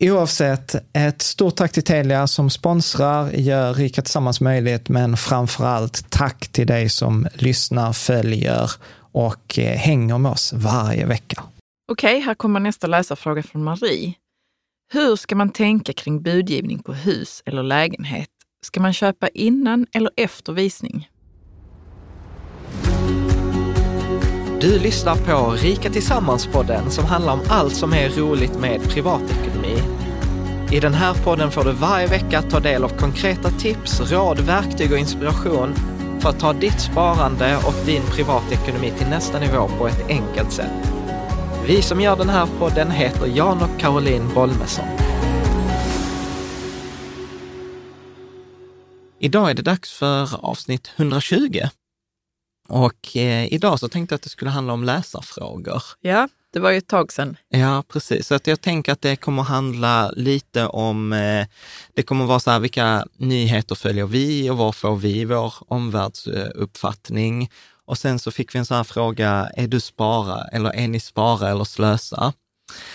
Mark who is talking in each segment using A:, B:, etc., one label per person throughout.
A: Oavsett, ett stort tack till Telia som sponsrar, gör Rika Tillsammans möjligt, men framför allt tack till dig som lyssnar, följer och eh, hänger med oss varje vecka.
B: Okej, här kommer nästa läsarfråga från Marie. Hur ska man tänka kring budgivning på hus eller lägenhet? Ska man köpa innan eller efter visning?
A: Du lyssnar på Rika Tillsammans-podden som handlar om allt som är roligt med privatekonomi. I den här podden får du varje vecka ta del av konkreta tips, råd, verktyg och inspiration för att ta ditt sparande och din privatekonomi till nästa nivå på ett enkelt sätt. Vi som gör den här podden heter Jan och Caroline Bolmesson. Idag är det dags för avsnitt 120. Och eh, idag så tänkte jag att det skulle handla om läsarfrågor.
B: Ja, det var ju ett tag sedan.
A: Ja, precis. Så att jag tänker att det kommer handla lite om, eh, det kommer vara så här, vilka nyheter följer vi och var får vi vår omvärldsuppfattning? Och sen så fick vi en sån här fråga, är du spara eller är ni spara eller slösa?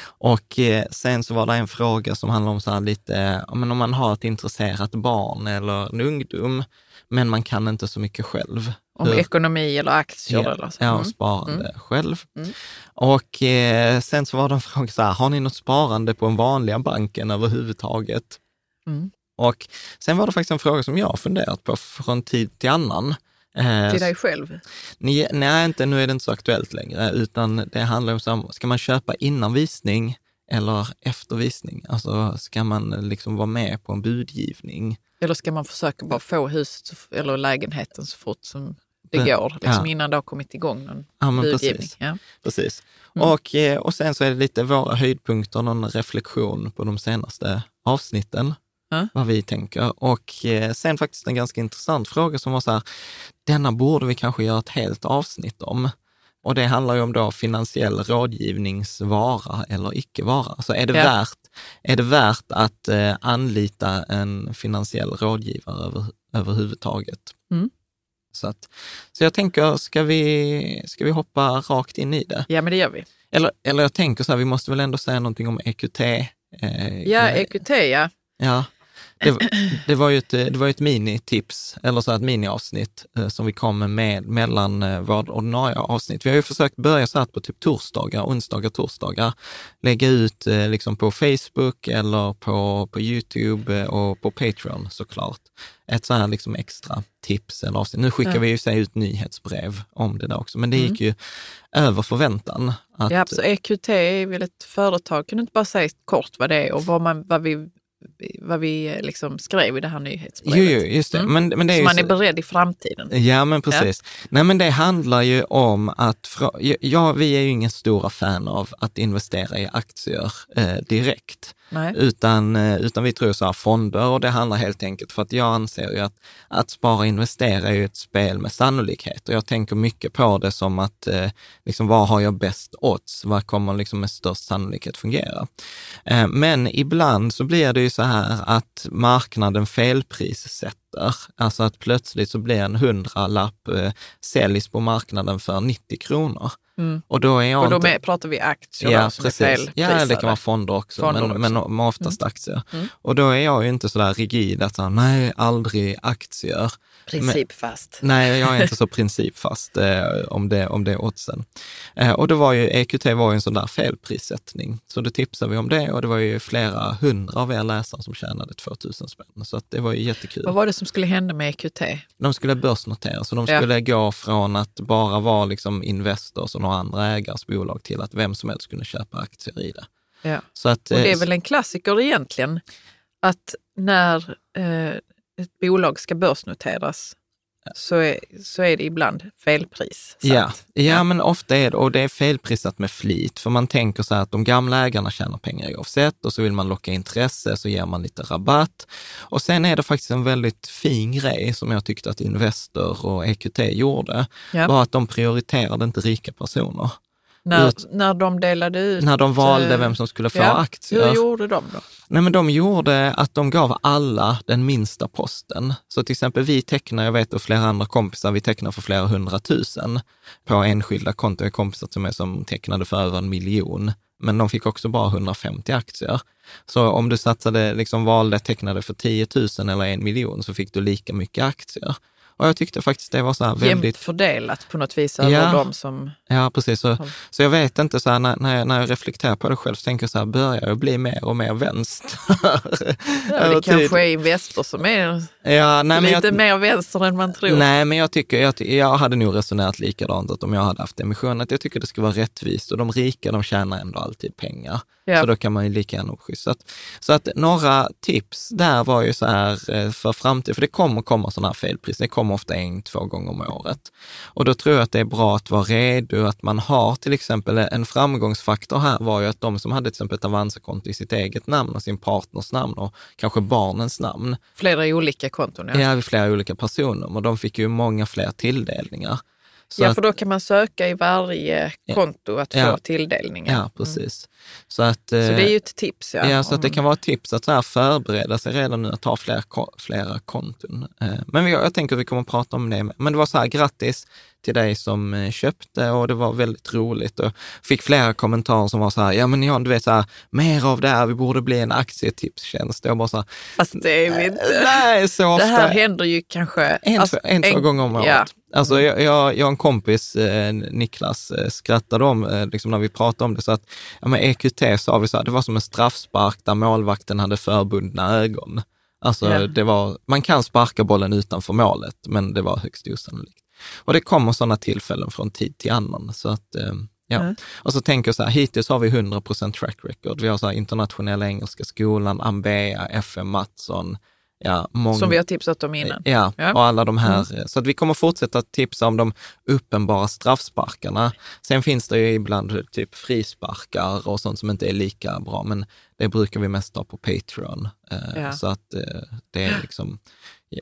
A: Och eh, sen så var det en fråga som handlade om så här lite, men om man har ett intresserat barn eller en ungdom, men man kan inte så mycket själv.
B: Om
A: Hur-
B: ekonomi eller aktier
A: Ja,
B: eller så.
A: ja,
B: Mm.
A: och sparande
B: Mm.
A: själv.
B: Mm.
A: Och eh, sen så var det en fråga så här, har ni något sparande på en vanliga banken överhuvudtaget?
B: Mm.
A: Och sen var det faktiskt en fråga som jag har funderat på från tid till annan. Eh,
B: Till dig själv?
A: Nej, nej, inte, nu är det inte så aktuellt längre, utan det handlar om, så här, ska man köpa innan visning eller efter visning? Alltså, ska man liksom vara med på en budgivning?
B: Eller ska man försöka bara få huset eller lägenheten så fort som det
A: Ja.
B: går? Liksom
A: Ja.
B: innan det har kommit igång någon
A: Ja,
B: budgivning.
A: precis.
B: Ja.
A: Precis.
B: Mm.
A: Och, eh, och sen så är det lite våra höjdpunkter, någon reflektion på de senaste avsnitten,
B: Ja.
A: vad vi tänker. Och eh, sen faktiskt en ganska intressant fråga som var så här, denna borde vi kanske göra ett helt avsnitt om. Och det handlar ju om då finansiell rådgivningsvara eller icke vara. Så är det,
B: Ja.
A: värt, är det värt att eh, anlita en finansiell rådgivare över, överhuvudtaget?
B: Mm.
A: Så, att, så jag tänker, ska vi, ska vi hoppa rakt in i det?
B: ja, men det gör vi.
A: Eller, eller jag tänker så här, vi måste väl ändå säga någonting om EQT. Eh,
B: Ja, EQT ja.
A: Ja, det, det var ju ett, det var ett minitips, eller så ett miniavsnitt eh, som vi kommer med mellan eh, våra ordinarie avsnitt. Vi har ju försökt börja så här på typ torsdagar, onsdagar, torsdagar, lägga ut eh, liksom på Facebook eller på, på YouTube och på Patreon såklart. Ett så här liksom extra tips eller avsnitt. Nu skickar
B: Ja.
A: vi ju sig ut nyhetsbrev om det där också, men det gick ju över förväntan. Att,
B: ja så EQT är väl ett företag. Kan du inte bara säga kort vad det är och vad, man, vad vi, vad vi liksom skrev i det här nyhetsbrevet?
A: jo, jo, just det.
B: Mm.
A: Men, men det är
B: så man är beredd i framtiden.
A: Ja, men precis. Nej, men det handlar ju om att, ja, ja, vi är ju ingen stora fan av att investera i aktier eh, direkt,
B: Nej.
A: utan, eh, utan vi tror så här fonder och det handlar helt enkelt för att jag anser ju att, att spara och investera är ju ett spel med sannolikhet och jag tänker mycket på det som att, eh, liksom, vad har jag bäst odds? Vad kommer liksom med störst sannolikhet fungera? Eh, men ibland så blir det ju så här att marknaden felprissätter, alltså att plötsligt så blir en hundralapp eh, säljs på marknaden för 90 kronor.
B: Mm.
A: Och då är jag
B: Och då
A: inte...
B: med, pratar vi aktier
A: Ja,
B: då, som
A: precis.
B: är
A: Ja, det
B: felprisade.
A: kan vara fonder också,
B: Fonder
A: men,
B: också.
A: men men oftast aktier.
B: Mm.
A: Och då är jag ju inte så där rigid att säga, nej, aldrig aktier.
B: Principfast.
A: Nej, jag är inte så principfast eh, om, det, om det oddsen. Eh, och då var ju EQT var ju en sån där felprissättning. Så då tipsade vi om det och det var ju flera hundra av er läsare som tjänade 2000 spänn. Så att det var ju jättekul.
B: Vad var det som skulle hända med EQT?
A: De skulle börsnoteras och de
B: Ja.
A: skulle gå från att bara vara liksom Investors och några andra ägares bolag till att vem som helst kunde köpa aktier i det.
B: Ja.
A: Så att,
B: Och det är
A: eh,
B: väl en klassiker egentligen, att när eh, ett bolag ska börsnoteras så är, så är det ibland felpris.
A: Ja, ja, men ofta är det, och det är felprisat med flit, för man tänker så här att de gamla ägarna tjänar pengar oavsett och så vill man locka intresse, så ger man lite rabatt. Och sen är det faktiskt en väldigt fin grej som jag tyckte att Investor och EQT gjorde,
B: Ja.
A: var att de prioriterade inte rika personer.
B: När,
A: Ut-
B: när de delade ut...
A: När de valde
B: eh,
A: vem som skulle få
B: ja,
A: aktier.
B: Hur gjorde de då?
A: Nej, men de gjorde att de gav alla den minsta posten. Så till exempel vi tecknar, jag vet och flera andra kompisar, vi tecknar för flera hundratusen på enskilda konton. Kompisar till mig som tecknade för över en miljon, men de fick också bara 150 aktier. Så om du satsade, liksom valde, tecknade för 10 000 eller en miljon så fick du lika mycket aktier. Och jag tyckte faktiskt det var så här
B: Jämnt
A: väldigt...
B: fördelat på något vis över
A: Ja.
B: de som...
A: Ja, precis. Så, så jag vet inte, så här, när, när, jag, när jag reflekterar på det själv så tänker jag så här, börjar jag bli mer och mer vänster?
B: Ja, det kanske är Investor som är
A: Ja, nej,
B: lite
A: jag,
B: mer vänster än man tror.
A: Nej, men jag tycker, jag, jag hade nog resonerat likadant att om jag hade haft emission, att jag tycker det ska vara rättvist och de rika de tjänar ändå alltid pengar.
B: Ja.
A: Så då kan man ju lika gärna. Så att, så att några tips där var ju så här eh, för framtiden, för det kommer komma sådana här felpris, det kommer ofta en, två gånger om året. Och då tror jag att det är bra att vara redo, att man har till exempel en framgångsfaktor här var ju att de som hade till exempel ett Avanza-konto i sitt eget namn och sin partners namn och kanske barnens namn,
B: Flera olika konton. Ja,
A: Ja, flera olika personnummer. De fick ju många fler tilldelningar. Så
B: ja för då kan man söka i varje konto att få
A: Ja.
B: tilldelningar.
A: ja, precis. Så, att,
B: Så det är
A: eh,
B: ju ett tips. Ja,
A: Ja, så att det
B: om-
A: kan vara ett tips att så här förbereda sig redan nu att ta flera, ko- flera konton. Eh, Men vi, jag tänker att vi kommer att prata om det. Men det var så här, grattis till dig som eh, köpte och det var väldigt roligt. Och fick flera kommentarer som var så här, ja men Jan, du vet så här, mer av det här, vi borde bli en aktietipstjänst. Jag bara så här,
B: Fast det är vi inte.
A: nej, så
B: Det
A: ofta.
B: här händer ju kanske...
A: En,
B: alltså,
A: två, en, två
B: en-
A: gånger om året.
B: Ja.
A: Alltså jag, jag, jag och en kompis, eh, Niklas, eh, skrattade om, eh, liksom när vi pratade om det, så att ja, men EQT sa vi så här, det var som en straffspark där målvakten hade förbundna ögon. Alltså
B: Ja.
A: det var, man kan sparka bollen utanför målet, men det var högst osannolikt. Och det kommer sådana tillfällen från tid till annan. Så att, eh, ja.
B: Mm.
A: Och så tänker jag så här, hittills har vi 100 track record. Vi har så här internationella engelska skolan, Ambea, FM Mattsson, ja, många,
B: Som vi har tipsat om innan.
A: Ja,
B: Ja.
A: och alla de här. Så att vi kommer fortsätta tipsa om de uppenbara straffsparkarna. Sen finns det ju ibland typ frisparkar och sånt som inte är lika bra, men det brukar vi mest ha på Patreon. Eh,
B: Ja.
A: Så att eh, det är liksom,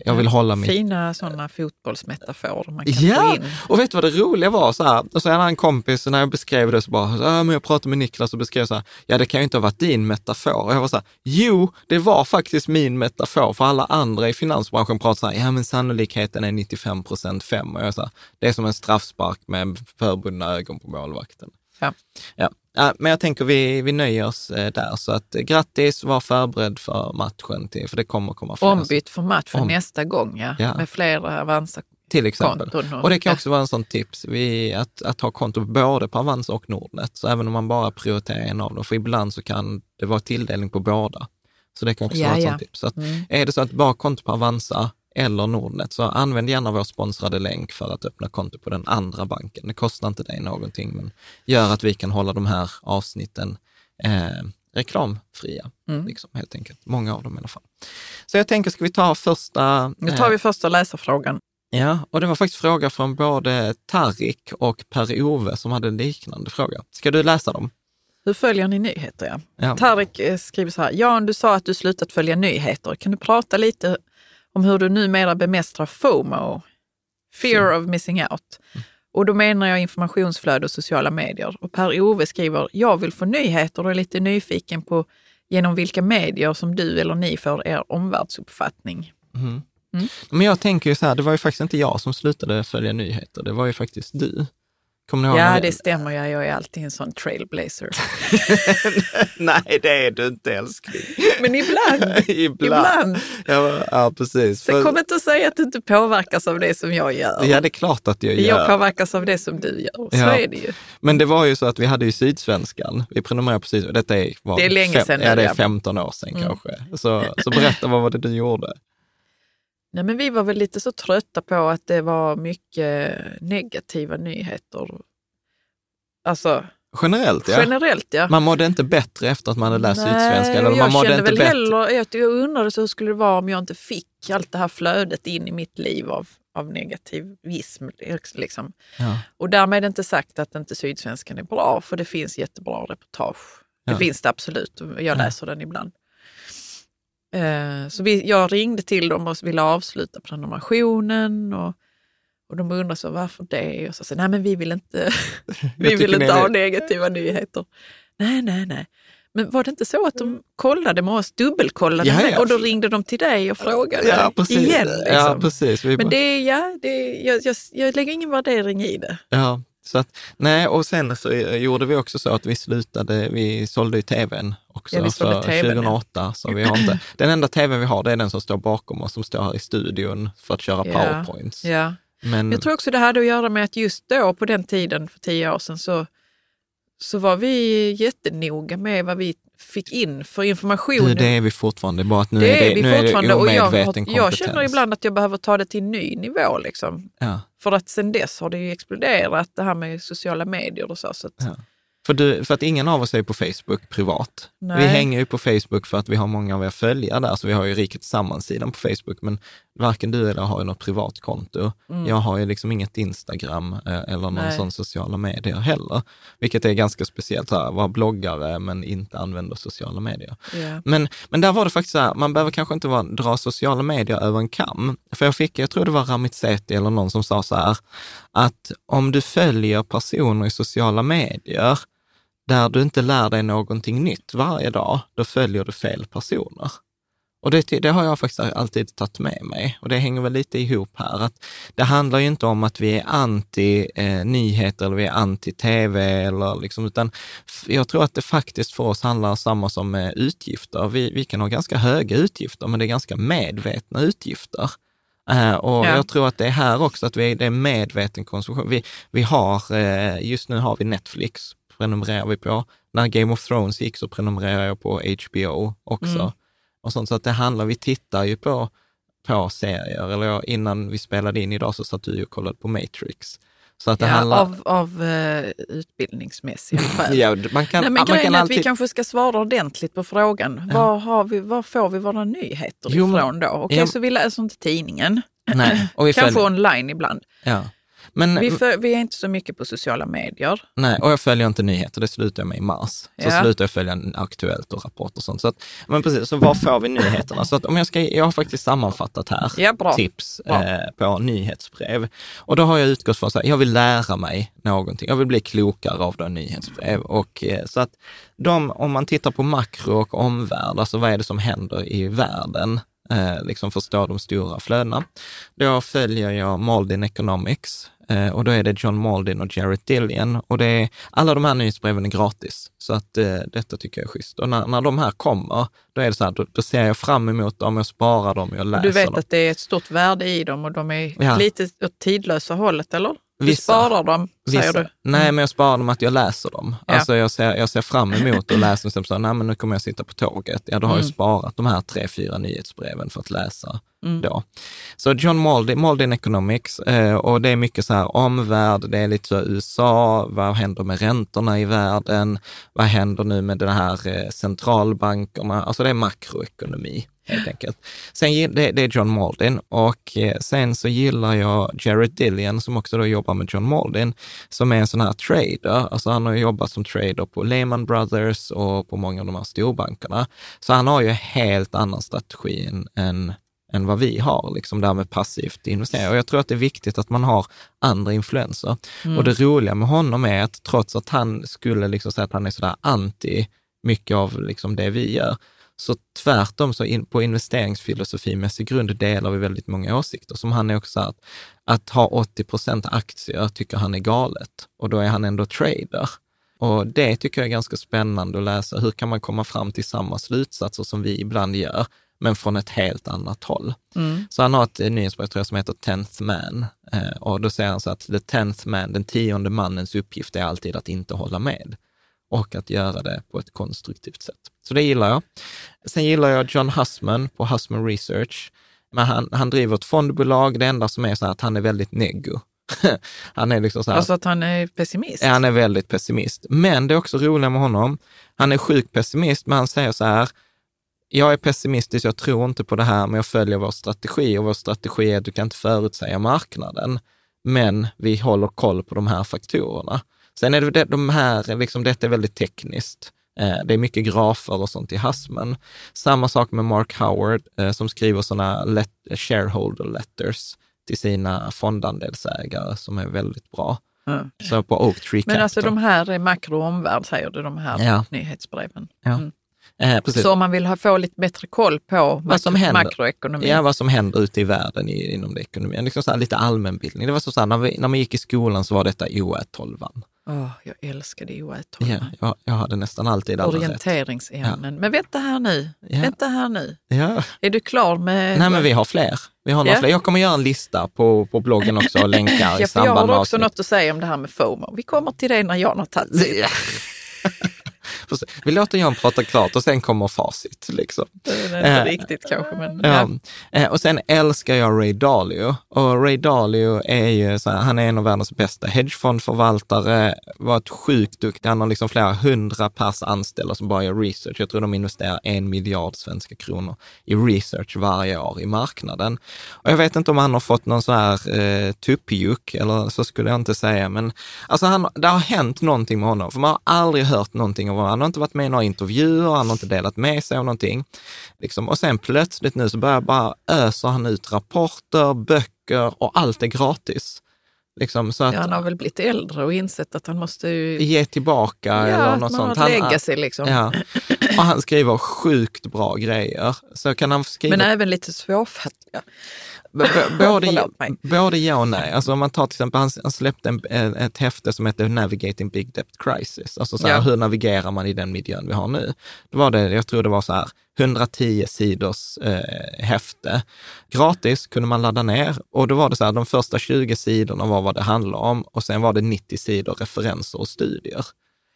A: jag vill hålla mig
B: Fina sådana fotbollsmetaforer man kan få
A: Ja,
B: in.
A: och vet du vad det roliga var? Så här, och så en kompis, när jag beskrev det så bara, så, ah, men jag pratade med Niklas och beskrev så här, ja det kan ju inte ha varit din metafor. Och jag var så här, jo, det var faktiskt min metafor, för alla andra i finansbranschen pratar så här, ja men sannolikheten är 95 procent 5. Och jag sa, det är som en straffspark med förbundna ögon på målvakten.
B: Ja.
A: Ja. Ja, men jag tänker vi, vi nöjer oss eh, där. Så att eh, grattis, var förberedd för matchen, till, för det kommer komma fler.
B: Ombytt för matchen
A: Om-
B: nästa gång, ja.
A: Ja.
B: Med flera Avanza.
A: till exempel.
B: och-
A: Och det kan också vara en sån tips, vi, att, att ha konto både på Avanza och Nordnet. Så även om man bara prioriterar en av dem, för ibland så kan det vara tilldelning på båda. Så det kan också
B: Ja,
A: vara ett
B: ja.
A: sånt tips. Så att
B: Mm.
A: är det så att bara konto på Avanza eller Nordnet, så använd gärna vår sponsrade länk för att öppna konto på den andra banken. Det kostar inte dig någonting, men gör att vi kan hålla de här avsnitten eh, reklamfria,
B: Mm.
A: liksom, helt enkelt. Många av dem i alla fall. Så jag tänker, ska vi ta första...
B: Nu tar
A: eh,
B: vi första läsarfrågan.
A: Ja, och det var faktiskt fråga från både Tarik och Per-Ove som hade en liknande fråga. Ska du läsa dem?
B: Hur följer ni nyheter? Ja.
A: Ja.
B: Tarik eh, skriver så här. Jan, du sa att du slutat följa nyheter. Kan du prata lite om hur du numera bemästrar FOMO, fear of missing out? Och då menar jag informationsflöde och sociala medier. Och Per-Ove skriver, jag vill få nyheter och är lite nyfiken på genom vilka medier som du eller ni får er omvärldsuppfattning.
A: Mm.
B: Mm.
A: Men jag tänker ju så här, det var ju faktiskt inte jag som slutade följa nyheter, det var ju faktiskt du. Kommer ni ihåg?
B: Ja, det stämmer. Jag, jag är alltid en sån trailblazer.
A: Nej, det är du inte älskling.
B: Men ibland,
A: Ibland.
B: ibland.
A: Ja, ja, precis.
B: Så kom inte att säga att du inte påverkas av det som jag gör.
A: Ja, det är klart att jag
B: Jag
A: gör.
B: påverkas av det som du gör. Så
A: Ja.
B: är det ju.
A: Men det var ju så att vi hade ju Sydsvenskan. Vi prenumererade på Sydsvenskan. Detta är, var
B: Det är länge sedan nu,
A: Ja, det är
B: ja.
A: 15 år sedan
B: Mm.
A: kanske. Så, så berätta, vad var det du gjorde?
B: Nej, men vi var väl lite så trötta på att det var mycket negativa nyheter. Alltså
A: Generellt, ja.
B: generellt ja.
A: Man mådde inte bättre efter att man hade läst
B: Nej,
A: Sydsvenskan? Eller
B: jag
A: man mådde
B: kände
A: inte
B: väl
A: bättre?
B: heller, jag, jag undrade så hur skulle det vara om jag inte fick allt det här flödet in i mitt liv av, av negativism. Liksom.
A: Ja.
B: Och därmed inte sagt att inte Sydsvenskan är bra, för det finns jättebra reportage. Det
A: Ja.
B: finns det absolut, jag
A: Ja.
B: läser den ibland. Eh, så vi, jag ringde till dem och ville avsluta prenumerationen och, och de undrade så varför det? Och så sa jag, nej men vi vill inte, vi vill inte ha negativa nyheter. Nej, nej, nej. Men var det inte så att de kollade med oss, dubbelkollade
A: Ja,
B: med,
A: ja.
B: och då ringde de till dig och frågade
A: Ja, precis.
B: igen? Liksom.
A: Ja, precis. Vi
B: Men det, ja, det, jag, jag, jag lägger ingen värdering i det.
A: Ja, så att, nej, och sen så gjorde vi också så att vi slutade, vi sålde ju tvn också
B: Ja,
A: för
B: TVn, ja.
A: 2008. Så vi har inte, den enda tvn vi har, det är den som står bakom oss, som står här i studion för att köra
B: Ja.
A: powerpoints.
B: Ja.
A: Men,
B: Jag tror också det hade att göra med att just då, på den tiden, för tio år sedan, så, så var vi jättenoga med vad vi fick in för information.
A: det är vi fortfarande, bara att nu
B: Det
A: är
B: är
A: det,
B: vi
A: nu är
B: fortfarande
A: det
B: och jag,
A: omedveten kompetens.
B: jag känner ibland att jag behöver ta det till en ny nivå. Liksom.
A: Ja.
B: För att sen dess har det ju exploderat det här med sociala medier och så. så att,
A: Ja. För, du, för att ingen av oss är på Facebook privat.
B: Nej.
A: Vi hänger ju på Facebook för att vi har många av er följare där, så vi har ju Riket Tillsammans-sidan på Facebook, men varken du eller jag har ju något privat konto. Jag har ju liksom inget Instagram eh, eller någon
B: Mm. Nej.
A: sån sociala medier heller, vilket är ganska speciellt, här, vara bloggare men inte använda sociala medier.
B: ja.
A: Men, men där var det faktiskt så här, man behöver kanske inte vara, dra sociala medier över en kam. För jag fick, jag tror det var Ramit Sethi eller någon som sa så här, att om du följer personer i sociala medier där du inte lär dig någonting nytt varje dag, då följer du fel personer. Och det, det har jag faktiskt alltid tagit med mig och det hänger väl lite ihop här. Att det handlar ju inte om att vi är anti eh, nyheter eller vi är anti tv eller liksom, utan jag tror att det faktiskt för oss handlar samma som med utgifter. Vi, vi kan ha ganska höga utgifter, men det är ganska medvetna utgifter. Eh, och
B: Ja.
A: jag tror att det är här också, att vi, det är medveten konsumtion. Vi, vi har, eh, just nu har vi Netflix, prenumererar vi på. När Game of Thrones gick så prenumererar jag på HBO också.
B: Mm.
A: Och sånt, så att det handlar, vi tittar ju på, på serier, eller jag, innan vi spelade in idag så satt du och kollade på Matrix. Så att det
B: Ja,
A: handlar...
B: av av eh, utbildningsmässiga skäl.
A: Ja, man kan,
B: Nej, men
A: man
B: grejen
A: kan
B: är att
A: alltid...
B: vi kanske ska svara ordentligt på frågan. Var, har vi, var får vi våra nyheter
A: Jo,
B: ifrån då? Okej,
A: Ja.
B: så vi läser inte tidningen.
A: Nej, och vi
B: Kanske
A: följer,
B: online ibland.
A: ja. Men,
B: Vi, för, vi är inte så mycket på sociala medier.
A: Nej, och jag följer inte nyheter, det slutar jag med i mars. Så
B: Ja.
A: slutar jag följa Aktuellt och Rapport och sånt. Så att, men precis, så var får vi nyheterna? Så att om jag ska, jag har faktiskt sammanfattat här
B: Ja, bra.
A: tips
B: Bra.
A: eh, på nyhetsbrev. Och då har jag utgått från så här, jag vill lära mig någonting, jag vill bli klokare av då nyhetsbrev. Och, eh, så att de, om man tittar på makro och omvärld, alltså vad är det som händer i världen? Eh, liksom förstå de stora flödena. Då följer jag Malden Economics och då är det John Maldin och Jarrett Dillian. Och det är, alla de här nyhetsbreven är gratis, så att eh, detta tycker jag är schysst. Och när, när de här kommer, då är det så här, då, då ser jag fram emot dem, jag sparar dem, jag läser
B: Du vet
A: dem.
B: att det är ett stort värde i dem och de är
A: Ja.
B: lite åt tidlösa hållet, eller? Du
A: Vissa.
B: sparar dem, säger
A: Vissa-
B: du? Mm.
A: Nej, men jag sparar dem att jag läser dem.
B: Ja.
A: Alltså jag ser, jag ser fram emot att läsa dem. Så, nej, men nu kommer jag sitta på tåget. Ja, då har jag
B: Mm.
A: sparat de här tre, fyra nyhetsbreven för att läsa Mm. då. Så John Maldin, Maldin Economics, eh, och det är mycket så här omvärld, det är lite så USA, vad händer med räntorna i världen? Vad händer nu med den här eh, centralbankerna? Alltså det är makroekonomi helt enkelt. Sen, det, det är John Maldin och eh, sen så gillar jag Jared Dillian som också då jobbar med John Maldin, som är en sån här trader. Alltså han har jobbat som trader på Lehman Brothers och på många av de här storbankerna. Så han har ju helt annan strategi än, än vad vi har, liksom där med passivt investera. Och jag tror att det är viktigt att man har andra influenser. Och det roliga med honom är att trots att han skulle liksom säga att han är sådär anti mycket av liksom det vi gör, så tvärtom så in, på investeringsfilosofimässig grund delar vi väldigt många åsikter. Som han är också att, att ha 80 procent aktier tycker han är galet och då är han ändå trader. Och det tycker jag är ganska spännande att läsa. Hur kan man komma fram till samma slutsatser som vi ibland gör, men från ett helt annat håll? Så han har ett eh, nyhetsbrev tror jag, som heter Tenth Man. Eh, och då säger han så att the tenth man, den tionde mannens uppgift är alltid att inte hålla med och att göra det på ett konstruktivt sätt. Så det gillar jag. Sen gillar jag John Hussman på Hussman Research. Men han, han driver ett fondbolag. Det enda som är så här att han är väldigt neggo. han är liksom så här,
B: Alltså att han är pessimist?
A: Ja, han är väldigt pessimist. Men det är också roliga med honom. Han är sjuk pessimist, men han säger så här, jag är pessimistisk, jag tror inte på det här, men jag följer vår strategi och vår strategi är att du kan inte förutsäga marknaden, men vi håller koll på de här faktorerna. Sen är det de här, liksom, detta är väldigt tekniskt. Eh, Det är mycket grafer och sånt i Hasmen. Samma sak med Mark Howard eh, som skriver sådana let, shareholder letters till sina fondandelsägare som är väldigt bra.
B: Ja.
A: Så på Oak Tree
B: Men
A: Capital.
B: alltså de här är makro och omvärld, säger du, de här
A: Ja.
B: nyhetsbreven.
A: Ja.
B: Mm.
A: Eh, precis.
B: Så om man vill ha, få lite bättre koll på
A: Vad som händer.
B: makroekonomi.
A: Ja, vad som händer ute i världen i, inom det ekonomin. Liksom så här, lite allmänbildning. Det var så, så här, när, vi, när man gick i skolan så var detta OÄ-12.
B: Åh, jag älskade
A: Ja,
B: OÄ-12.
A: jag, jag hade nästan alltid alla.
B: Orienteringsämnen. Men vänta här nu.
A: Ja.
B: Vänta här nu.
A: Ja.
B: Är du klar med...
A: Nej, men vi har fler. Vi har några
B: Ja.
A: fler. Jag kommer göra en lista på, på bloggen också och länkar i
B: Ja, för jag
A: samband
B: har
A: med
B: också
A: avsnitt.
B: något att säga om det här med FOMO. Vi kommer till det när Jan har tagit
A: Ja. Vi låter Jan prata klart och sen kommer facit. Liksom.
B: Det är inte
A: Eh,
B: riktigt kanske, men...
A: Ja. Eh, Och sen älskar jag Ray Dalio. Och Ray Dalio är ju så här, han är en av världens bästa hedgefondförvaltare, varit sjukt duktig. Han har liksom flera hundra pers anställda som bara gör research. Jag tror de investerar en miljard svenska kronor i research varje år i marknaden. Och jag vet inte om han har fått någon så här eh, tuppjuck, eller så skulle jag inte säga, men alltså han, det har hänt någonting med honom. För man har aldrig hört någonting av honom. Han har inte varit med i några intervjuer, han har inte delat med sig av någonting. Liksom. Och sen plötsligt nu så börjar bara öser han ut rapporter, böcker och allt är gratis. Liksom, så att
B: Ja, han har väl blivit äldre och insett att han måste ju...
A: ge tillbaka
B: Ja,
A: eller
B: att
A: något
B: man
A: sånt.
B: har ett legacy liksom.
A: Ja. Och han skriver sjukt bra grejer. Så kan han skriva
B: Men även lite svårfattliga.
A: B- både, både ja och nej. Alltså om man tar till exempel, han, han släppte en- ett häfte som heter Navigating Big Debt Crisis. Alltså så här,
B: Ja.
A: hur navigerar man i den miljön vi har nu? Då var det, jag tror det var så här, 110 sidors eh, häfte. Gratis kunde man ladda ner och då var det så här, de första 20 sidorna var vad det handlade om och sen var det 90 sidor referenser och studier.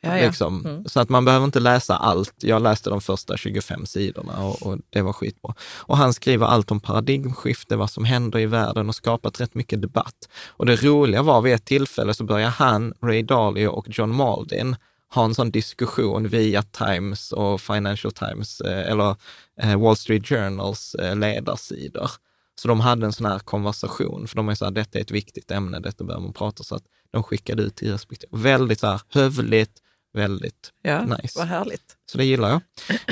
B: Ja, ja.
A: Liksom.
B: Mm.
A: Så att man behöver inte läsa allt. Jag läste de första 25 sidorna och, och det var skitbra. Och han skriver allt om paradigmskifte, vad som händer i världen och skapat rätt mycket debatt. Och det roliga var vid ett tillfälle så började han, Ray Dalio och John Maldin ha en sån diskussion via Times och Financial Times eh, eller eh, Wall Street Journals eh, ledarsidor. Så de hade en sån här konversation, för de är så här, detta är ett viktigt ämne, detta behöver man prata så att de skickade ut till respektive. Väldigt så här hövligt, väldigt
B: Ja,
A: nice.
B: vad härligt.
A: Så det gillar jag.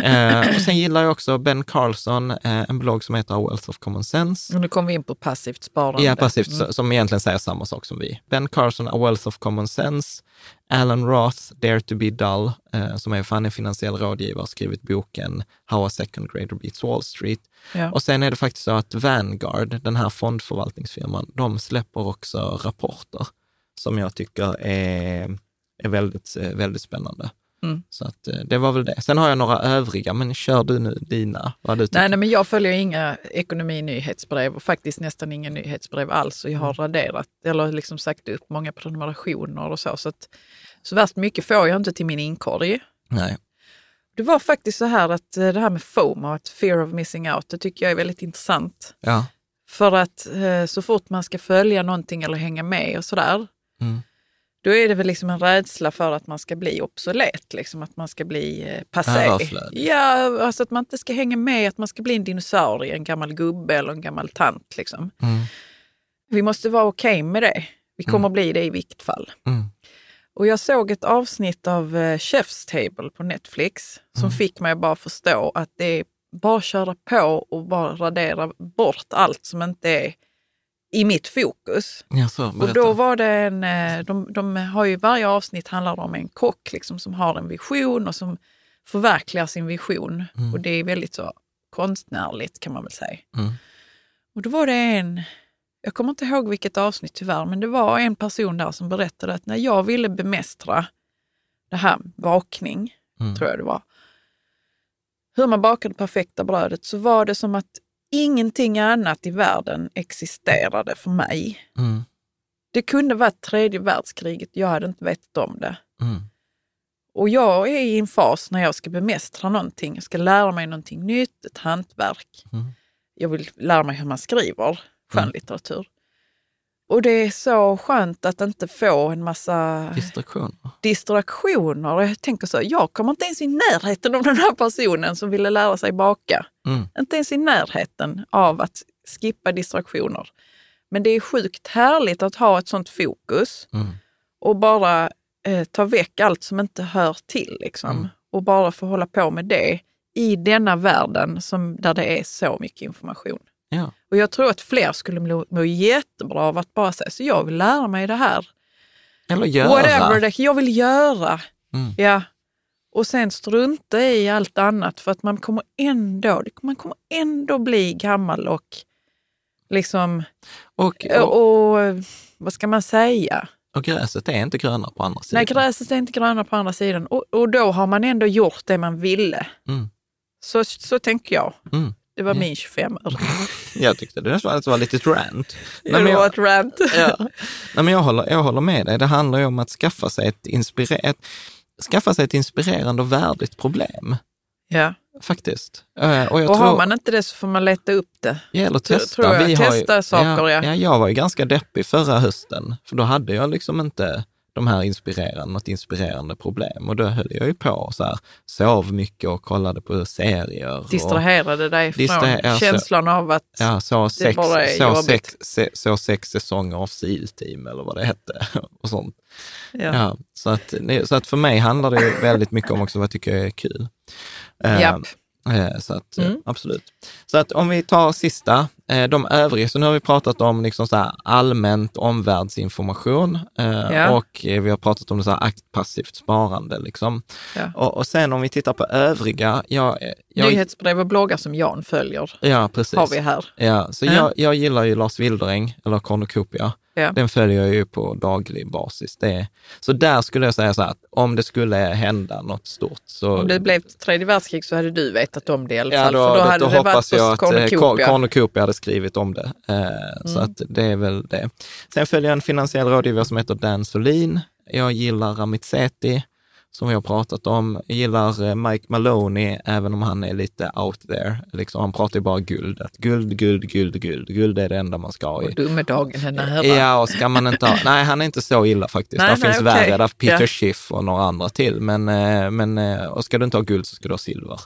A: Eh, och sen gillar jag också Ben Carlson, eh, en blogg som heter Wealth of Common Sense.
B: Och nu kommer vi in på passivt sparande.
A: Ja, passivt,
B: Mm.
A: som egentligen säger samma sak som vi. Ben Carson, A Wealth of Common Sense. Alan Roth, Dare to be dull, eh, som är fan en finansiell rådgivare, har skrivit boken How a second grader beats Wall Street.
B: Ja.
A: Och sen är det faktiskt så att Vanguard, den här fondförvaltningsfirman, de släpper också rapporter som jag tycker är, är väldigt, eh, väldigt spännande.
B: Mm.
A: Så att eh, det var väl det. Sen har jag några övriga, men kör du nu dina, vad du tycker.
B: Nej, nej, men jag följer inga ekonominyhetsbrev och faktiskt nästan inga nyhetsbrev alls. Och jag
A: Mm.
B: har raderat eller liksom sagt upp många prenumerationer och så. Så, att, så värst mycket får jag inte till min inkorg.
A: Nej.
B: Det var faktiskt så här att eh, det här med FOMO, att fear of missing out, det tycker jag är väldigt intressant.
A: Ja.
B: För att så fort man ska följa någonting eller hänga med och sådär,
A: Mm.
B: Då är det väl liksom en rädsla för att man ska bli obsolet, liksom att man ska bli eh, passé. Ja, alltså att man inte ska hänga med, att man ska bli en dinosaurie, en gammal gubbe eller en gammal tant. Liksom.
A: Mm.
B: Vi måste vara okej med det. Vi kommer bli det i vilket fall.
A: Mm.
B: Och jag såg ett avsnitt av eh, Chef's Table på Netflix som
A: Mm.
B: fick mig att bara förstå att det är bara köra på och bara radera bort allt som inte är i mitt fokus.
A: Ja, så,
B: Och då var det en, eh, de, de har ju varje avsnitt handlar om en kock liksom, som har en vision och som förverkligar sin vision. Och det är väldigt så konstnärligt kan man väl säga.
A: Mm.
B: Och då var det en, jag kommer inte ihåg vilket avsnitt tyvärr, men det var en person där som berättade att när jag ville bemästra det här bakning,
A: Mm.
B: tror jag det var, hur man bakade det perfekta brödet så var det som att ingenting annat i världen existerade för mig.
A: Mm.
B: Det kunde varit tredje världskriget, jag hade inte vetat om det.
A: Mm.
B: Och jag är i en fas när jag ska bemästra någonting, jag ska lära mig någonting nytt, ett hantverk.
A: Mm.
B: Jag vill lära mig hur man skriver skönlitteratur. Och det är så skönt att inte få en massa
A: Distraktioner.
B: distraktioner. Jag tänker så, jag kommer inte ens i närheten av den här personen som ville lära sig baka.
A: Mm.
B: Inte ens i närheten av att skippa distraktioner. Men det är sjukt härligt att ha ett sånt fokus
A: Mm.
B: och bara eh, ta väck allt som inte hör till. Liksom.
A: Mm.
B: Och bara få hålla på med det i denna världen som, där det är så mycket information.
A: Ja.
B: Och jag tror att fler skulle må, må jättebra av att bara säga, så jag vill lära mig det här.
A: Eller göra.
B: Whatever det jag vill göra.
A: Mm.
B: Ja. Och sen strunta i allt annat för att man kommer ändå, man kommer ändå bli gammal och liksom,
A: Och,
B: och,
A: och,
B: vad ska man säga?
A: och gräset är inte gröna på andra sidan.
B: Nej, gräset är inte gröna på andra sidan. Och, och då har man ändå gjort det man ville.
A: Mm.
B: Så, så tänker jag.
A: Mm.
B: Det var min 25 år.
A: Jag tyckte det nästan var lite rant. Nej, men jag,
B: ett rant.
A: ja. Nej, men jag, håller, jag håller med dig. Det handlar ju om att skaffa sig ett, inspire, ett, skaffa sig ett inspirerande och värdigt problem.
B: Ja.
A: Faktiskt. Eh, Och, jag
B: Och
A: tror,
B: har man inte det så får man leta upp det.
A: Ja, eller testa.
B: tror jag.
A: Vi har
B: Testa saker, ja.
A: ja. Jag var ju ganska deppig förra hösten, för då hade jag liksom inte de här inspirerande, något inspirerande problem. Och då höll jag ju på så här, sov mycket och kollade på serier.
B: Distraherade dig från
A: Distraher-
B: känslan av att
A: ja, så sex,
B: bara är
A: så,
B: jobbigt.
A: sex, se, så sex säsonger av SEAL-team eller vad det hette. Och sånt.
B: Ja.
A: Ja, så, att, så att för mig handlar det väldigt mycket om också vad jag tycker är kul. Eh,
B: Japp.
A: Eh, Så att, eh,
B: Mm.
A: absolut. Så att om vi tar sista, eh, de övriga, så nu har vi pratat om liksom så allmänt omvärldsinformation
B: Ja.
A: och vi har pratat om det så här akt, passivt sparande. Liksom.
B: Ja.
A: Och, och sen om vi tittar på övriga, jag, jag,
B: Nyhetsbrev och bloggar som Jan följer
A: ja precis.
B: har vi här.
A: Ja, så
B: Ja.
A: jag, jag gillar ju Lars Wildereng, eller Cornucopia.
B: Ja.
A: Den följer jag ju på daglig basis. Det är, så där skulle jag säga så här, att om det skulle hända något stort så...
B: Om det blev tredje världskrig så hade du vetat om det i alla
A: Ja,
B: fall.
A: då,
B: för då
A: då,
B: hade
A: då
B: det
A: hoppas
B: varit
A: jag att eh,
B: Cornucopia.
A: Cornucopia hade skrivit om det. Eh, Så
B: Mm.
A: att det är väl det. Sen följer jag en finansiell rådgivare som heter Dan Solin. Jag gillar Ramit Sethi, som vi har pratat om. Jag gillar eh, Mike Maloney, även om han är lite out there. Liksom, han pratar ju bara guld. Att guld, guld, guld, guld. Guld är det enda man ska ha i.
B: Och domedagen är nära.
A: Ja, och ska man inte ha... Nej, han är inte så illa faktiskt.
B: Nej,
A: där
B: nej,
A: finns
B: okej.
A: värre. Där Peter
B: Ja.
A: Schiff och några andra till. Men, eh, men eh, och ska du inte ha guld så ska du ha silver.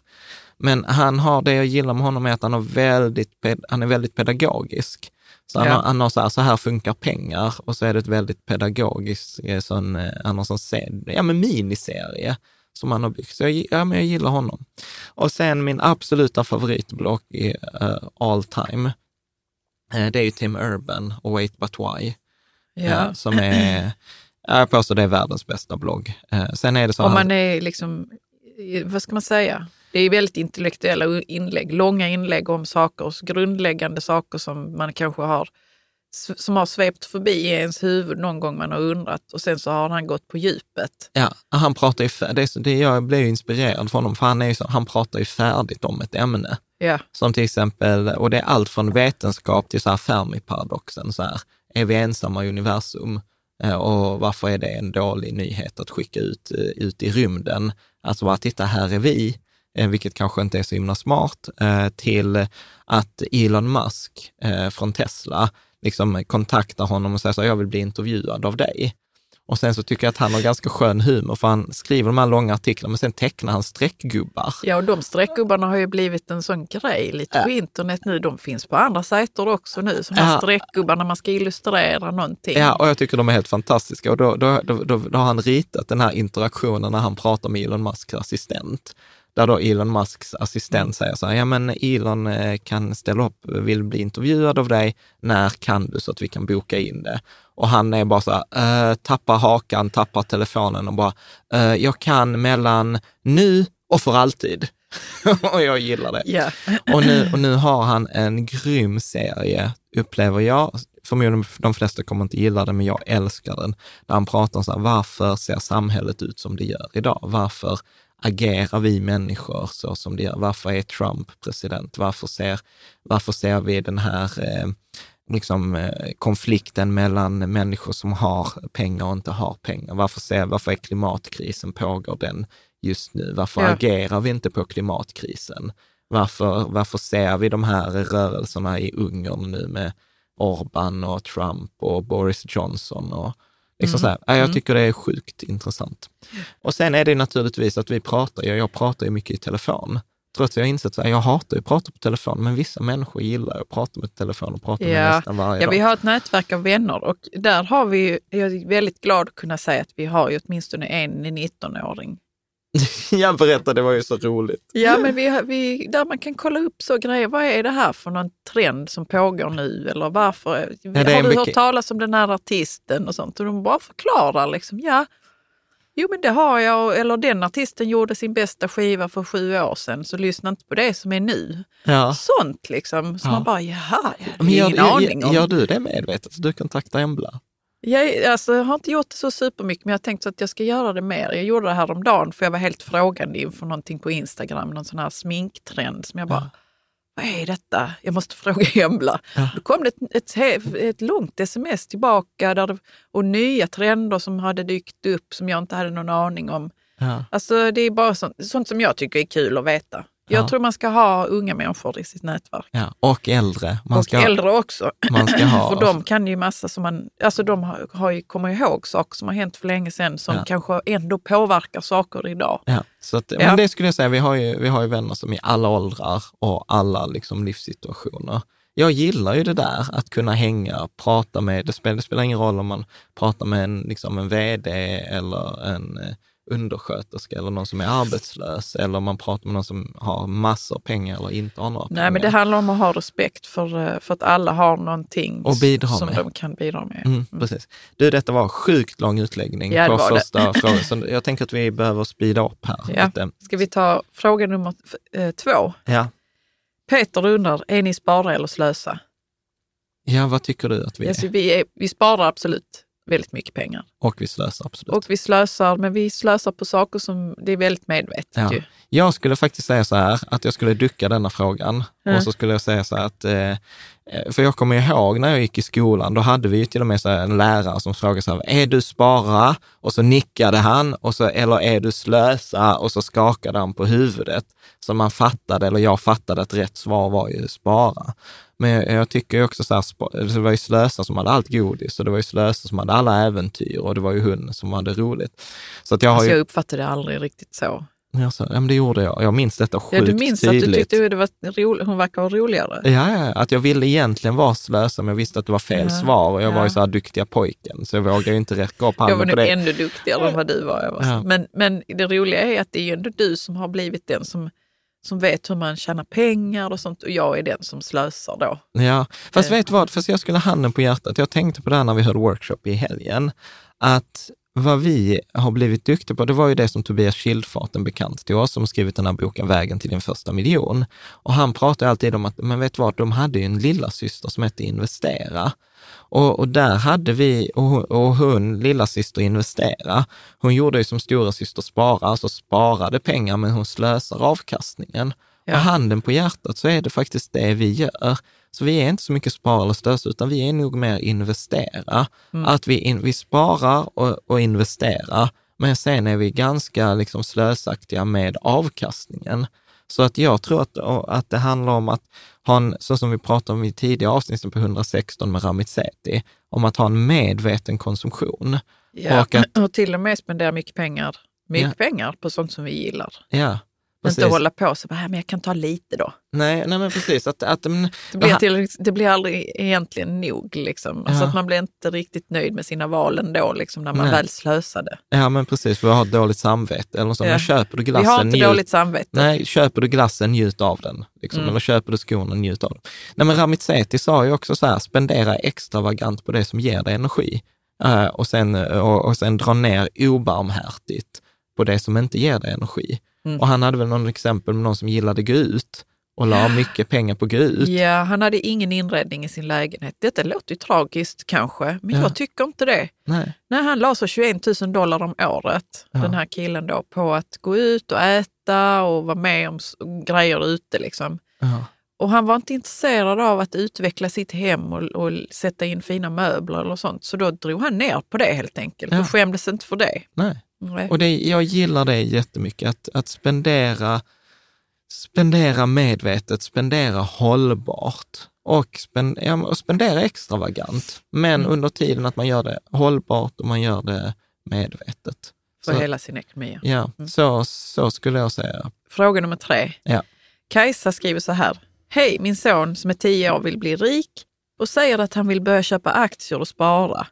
A: Men han har, det jag gillar med honom är att han, har väldigt, han är väldigt pedagogisk. Så han,
B: Ja.
A: har, han har så här, så här funkar pengar och så är det ett väldigt pedagogiskt, eh, sån, eh, han har sån sed, ja men miniserie som han har byggt. Så jag, ja, men jag gillar honom. Och sen min absoluta favoritblogg i eh, all time, eh, det är ju Tim Urban och Wait But Why.
B: Ja.
A: eh, som är, jag påstår det är världens bästa blogg. Eh, sen är det så
B: Om
A: här-
B: man är liksom, vad ska man säga? Det är väldigt intellektuella inlägg, långa inlägg om saker, grundläggande saker som man kanske har som har svept förbi i ens huvud någon gång man har undrat och sen så har han gått på djupet.
A: Ja, han pratar ju, det är, det, jag blev inspirerad från honom, för han, är så, han pratar ju färdigt om ett ämne.
B: Ja,
A: Som till exempel, och det är allt från vetenskap till så här Fermi-paradoxen. Så här, är vi ensamma i universum? Eh, Och varför är det en dålig nyhet att skicka ut, eh, ut i rymden? Alltså bara, titta, här är vi, vilket kanske inte är så himla smart, eh, till att Elon Musk eh, från Tesla liksom kontaktar honom och säger så här, jag vill bli intervjuad av dig. Och sen så tycker jag att han har ganska skön humor, för han skriver de här långa artiklarna, men sen tecknar han streckgubbar.
B: ja och de streckgubbarna har ju blivit en sån grej lite på internet nu. De finns på andra sajter också nu, som här
A: Ja.
B: streckgubbarna när man ska illustrera någonting.
A: Ja, och jag tycker de är helt fantastiska. Och då, då, då, då, då har han ritat den här interaktionen när han pratar med Elon Musks assistent. Där då Elon Musks assistent säger så här, ja men Elon eh, kan ställa upp, vill bli intervjuad av dig, när kan du så att vi kan boka in det? Och han är bara så här, eh, tappar hakan, tappar telefonen och bara, eh, jag kan mellan nu och för alltid. och jag gillar det.
B: Ja.
A: Och nu, och nu har han en grym serie, upplever jag. Förmodligen de flesta kommer inte gilla den, men jag älskar den. Där han pratar om så här, varför ser samhället ut som det gör idag? Varför agerar vi människor så som det gör? Varför är Trump president? Varför ser, varför ser vi den här eh, liksom, eh, konflikten mellan människor som har pengar och inte har pengar? Varför, ser, varför är klimatkrisen, pågår den just nu? Varför
B: Ja.
A: agerar vi inte på klimatkrisen? Varför, varför ser vi de här rörelserna i Ungern nu med Orban och Trump och Boris Johnson? Och liksom så här. Ja, Jag tycker det är sjukt intressant. Och sen är det naturligtvis att vi pratar, jag, jag pratar ju mycket i telefon. Trots att jag har insett att jag hatar att prata på telefon, men vissa människor gillar att prata med telefon och prata med
B: Ja.
A: nästan varje
B: ja,
A: dag.
B: vi har ett nätverk av vänner och där har vi, jag är väldigt glad att kunna säga att vi har ju åtminstone en 19-åring.
A: jag berättade, det var ju så roligt.
B: Ja, men vi, vi, där man kan kolla upp så grejer. Vad är det här för någon trend som pågår nu? Eller varför?
A: är
B: har du
A: mycket-
B: hört talas om den här artisten och sånt? Och de bara förklarar liksom, ja, jo men det har jag. Eller den artisten gjorde sin bästa skiva för sju år sedan, så lyssna inte på det som är nu.
A: Ja.
B: Sånt liksom. Så
A: Ja.
B: man bara, jaha, jag har
A: Men gör,
B: ingen aning
A: gör,
B: om.
A: gör du det medvetet? Så du kontaktar Embla?
B: Jag, alltså, jag har inte gjort det så supermycket, men jag har tänkt att jag ska göra det mer. Jag gjorde det här om dagen för jag var helt frågande inför någonting på Instagram, någon sån här sminktrend som jag bara, vad är detta? Jag måste fråga Embla. Då kom det ett, ett, ett långt sms tillbaka där och nya trender som hade dykt upp som jag inte hade någon aning om.
A: Ja.
B: Alltså det är bara sånt, sånt som jag tycker är kul att veta. Jag
A: Ja.
B: tror man ska ha unga människor i sitt nätverk.
A: ja. Och äldre. Man
B: och
A: ska,
B: äldre också.
A: Man ska ha.
B: för de kan ju massa som man, alltså de har, har ju, kommer ihåg saker som har hänt för länge sedan som
A: Ja.
B: kanske ändå påverkar saker idag.
A: Ja, så att. Men det skulle jag säga, vi har, ju, vi har ju vänner som i alla åldrar och alla liksom livssituationer. Jag gillar ju det där, att kunna hänga, prata med, det spelar, det spelar ingen roll om man pratar med en, liksom en vd eller en eh, undersköterska eller någon som är arbetslös eller om man pratar med någon som har massor pengar eller inte har några pengar.
B: Nej, men det handlar om att ha respekt för, eh, för att alla har någonting
A: Och bidra
B: som
A: med.
B: de kan bidra med.
A: Mm, precis. Du, detta var sjukt lång utläggning
B: Ja,
A: på
B: det.
A: första frågan, så jag tänker att vi behöver speeda upp här.
B: Ja.
A: lite.
B: Ska vi ta fråga nummer eh, två?
A: Ja.
B: Peter undrar, är ni spara eller slösa?
A: ja, vad tycker du att vi är?
B: Alltså, vi, är vi sparar absolut väldigt mycket pengar.
A: Och vi slösar absolut.
B: Och vi slösar, men vi slösar på saker som det är väldigt medvetet
A: Ja.
B: ju.
A: Jag skulle faktiskt säga så här, att jag skulle ducka denna frågan.
B: Ja.
A: Och så skulle jag säga så här att, eh, eh, för jag kommer ihåg när jag gick i skolan, då hade vi ju till och med så en lärare som frågade så här, är du spara? Och så nickade han, och så, eller är du slösa? Och så skakade han på huvudet. Så man fattade, eller jag fattade att rätt svar var ju spara. Men jag, jag tycker också så här, det var ju slösa som hade allt godis och det var ju slösa som hade alla äventyr och det var ju hon som hade roligt. Så att jag har
B: Alltså,
A: ju...
B: jag uppfattade det aldrig riktigt så.
A: Jag sa, ja, men det gjorde jag. Jag minns detta
B: Ja,
A: sjukt
B: du minns att
A: tydligt.
B: du tyckte det var ro, hon verkar vara roligare.
A: Ja, ja, att jag ville egentligen vara slösam, men jag visste att det var fel
B: Ja,
A: svar och jag var ju
B: ja.
A: så här duktiga pojken, så jag vågade ju inte räcka upp
B: Jag var
A: handen på
B: nog
A: det.
B: ännu duktigare än vad du var. Jag var.
A: Ja.
B: Men, men det roliga är att det är ju ändå du som har blivit den som, som vet hur man tjänar pengar och sånt och jag är den som slösar då.
A: Ja, fast
B: Eh.
A: vet du vad, fast jag skulle ha handen på hjärtat. Jag tänkte på det här när vi höll workshop i helgen, att vad vi har blivit duktiga på, det var ju det som Tobias Schildfart, en bekant till oss, som skrivit den här boken Vägen till din första miljon. Och han pratar alltid om att, men vet du vad, de hade ju en lilla syster som hette Investera. Och, och där hade vi, och, och hon, lilla syster Investera, hon gjorde ju som stora syster Spara, alltså sparade pengar, men hon slösar avkastningen.
B: Ja.
A: Och handen på hjärtat så är det faktiskt det vi gör. Så vi är inte så mycket spara eller slösa, utan vi är nog mer investera. Att vi, in, vi sparar och, och investerar, men sen är vi ganska liksom slösaktiga med avkastningen. Så att jag tror att, att det handlar om att ha en, så som vi pratade om i tidigare avsnittet på 116 med Ramit Sethi, om att ha en medveten konsumtion.
B: Ja.
A: Och att-
B: Och till och med spendera mycket pengar, mycket
A: Ja.
B: pengar på sånt som vi gillar.
A: Ja, precis.
B: Inte hålla på så, "Äh, men jag kan ta lite då.
A: Nej, nej men precis. Att, att, men,
B: Det blir, till, det blir aldrig egentligen nog. Liksom. Alltså
A: Ja.
B: att man blir inte riktigt nöjd med sina val ändå, liksom, när man
A: Nej.
B: väl slösade.
A: Ja, men precis, för jag har ett dåligt samvete. Eller så,
B: Ja.
A: men köper du
B: Vi
A: glassen,
B: har inte
A: njut-
B: dåligt samvete.
A: Nej, köper du glassen, njut av den. Liksom.
B: Mm.
A: Eller köper du skorna, njut av dem. Nej, men Ramit Sethi sa ju också så här, spendera extravagant på det som ger dig energi. Eh, och, sen, och, och sen dra ner obarmhärtigt på det som inte ger dig energi.
B: Mm.
A: Och han hade väl någon exempel med någon som gillade gå ut och la mycket pengar på gå ut.
B: Ja, han hade ingen inredning i sin lägenhet. Detta låter ju tragiskt kanske, men
A: Ja.
B: jag tycker inte det.
A: Nej.
B: Nej, han la så 21 000 dollar om året,
A: Ja.
B: den här killen då, på att gå ut och äta och vara med om grejer ute. Liksom.
A: Ja.
B: Och han var inte intresserad av att utveckla sitt hem och, och sätta in fina möbler eller sånt. Så då drog han ner på det helt enkelt
A: Ja.
B: och skämdes inte för det.
A: Nej.
B: Nej.
A: Och det, jag gillar det jättemycket, att, att spendera, spendera medvetet, spendera hållbart och, spend, ja, och spendera extravagant. Men
B: Mm.
A: under tiden att man gör det hållbart och man gör det medvetet.
B: för
A: Så,
B: hela sin ekonomi.
A: ja,
B: Mm.
A: så, så skulle jag säga.
B: Fråga nummer tre.
A: Ja.
B: Kajsa skriver så här. Hej, min son som är tio år vill bli rik och säger att han vill börja köpa aktier och spara.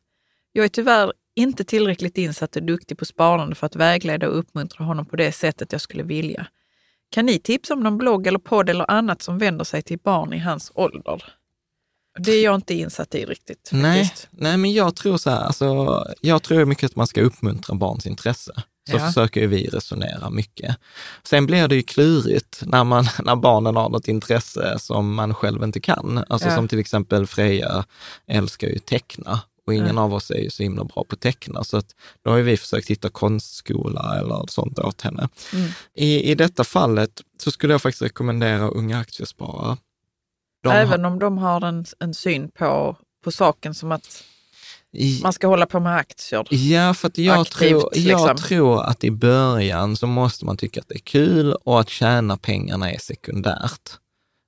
B: Jag är tyvärr inte tillräckligt insatt och duktig på sparande för att vägleda och uppmuntra honom på det sättet jag skulle vilja. Kan ni tipsa om någon blogg eller podd eller annat som vänder sig till barn i hans ålder? Det är jag inte insatt i riktigt.
A: Nej, nej, men jag tror så här, alltså, jag tror mycket att man ska uppmuntra barns intresse. Så
B: Ja.
A: försöker vi resonera mycket. Sen blir det ju klurigt när, man, när barnen har något intresse som man själv inte kan. Alltså
B: Ja.
A: som till exempel Freja älskar ju teckna och ingen av oss är ju så himla bra på att teckna. Så att då har ju vi försökt hitta konstskola eller sånt åt henne.
B: Mm.
A: I, I detta fallet så skulle jag faktiskt rekommendera Unga Aktiesparare. De har-
B: Även om de har en, en syn på, på saken som att
A: i-
B: man ska hålla på med aktier.
A: Ja, för att jag,
B: aktivt,
A: tror, jag
B: liksom.
A: tror att i början så måste man tycka att det är kul och att tjäna pengarna är sekundärt.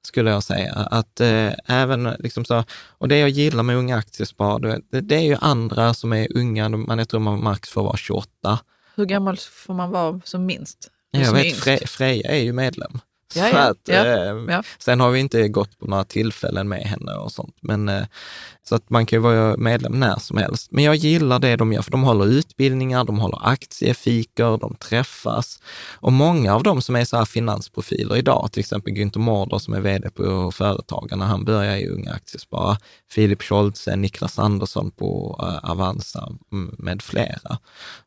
A: Skulle jag säga. Att eh, även liksom så, och det jag gillar med unga aktiesparare, det, det är ju andra som är unga, man, jag tror man max får vara 28.
B: Hur gammal får man vara som minst?
A: Jag
B: som
A: vet,
B: yngst?
A: Fre, Freja är ju medlem.
B: Ja,
A: Så
B: ja,
A: att,
B: ja,
A: eh,
B: ja.
A: Sen har vi inte gått på några tillfällen med henne och sånt. Men, eh, så att man kan ju vara medlem när som helst. Men jag gillar det de gör, för de håller utbildningar, de håller aktiefikor, de träffas. Och många av dem som är så här finansprofiler idag, till exempel Günther Mårder som är vd på Företagarna, han börjar i Unga Aktiesparare. Filip Scholze, Niklas Andersson på eh, Avanza mm, med flera.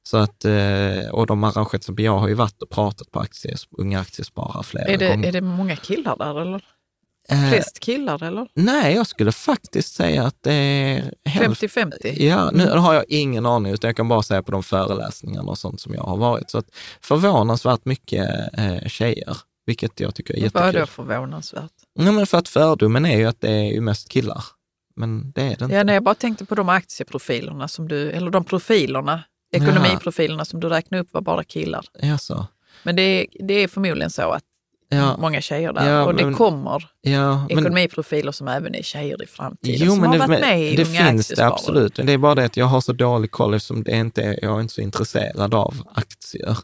A: Så att, eh, och de arrangerar, jag har ju varit och pratat på akties, Unga Aktiesparare flera
B: Är det,
A: gånger.
B: är det många killar där eller?
A: Eh,
B: Flest killar eller?
A: Nej, jag skulle faktiskt säga att det är hälften.
B: 50-50?
A: Ja, nu har jag ingen aning, utan jag kan bara säga på de föreläsningarna och sånt som jag har varit. Så att förvånansvärt mycket eh, tjejer, vilket jag tycker är
B: Vad är
A: jättekul.
B: då förvånansvärt?
A: Nej, men för att fördomen är ju att det är ju mest killar. Men det är det inte.
B: Ja, nej, jag bara tänkte på de aktieprofilerna som du, eller de profilerna, ekonomiprofilerna som du räknade upp var bara killar.
A: Ja, så.
B: Men det är, det är förmodligen så att
A: Ja,
B: många tjejer där.
A: Ja,
B: och det
A: men-
B: kommer
A: ja, men,
B: ekonomiprofiler som även är tjejer i framtiden.
A: jo,
B: som
A: men
B: har
A: det,
B: varit med i
A: det
B: Unga
A: finns det absolut. Det är bara det att jag har så dålig koll eftersom det inte, är- jag är inte så intresserad av aktier.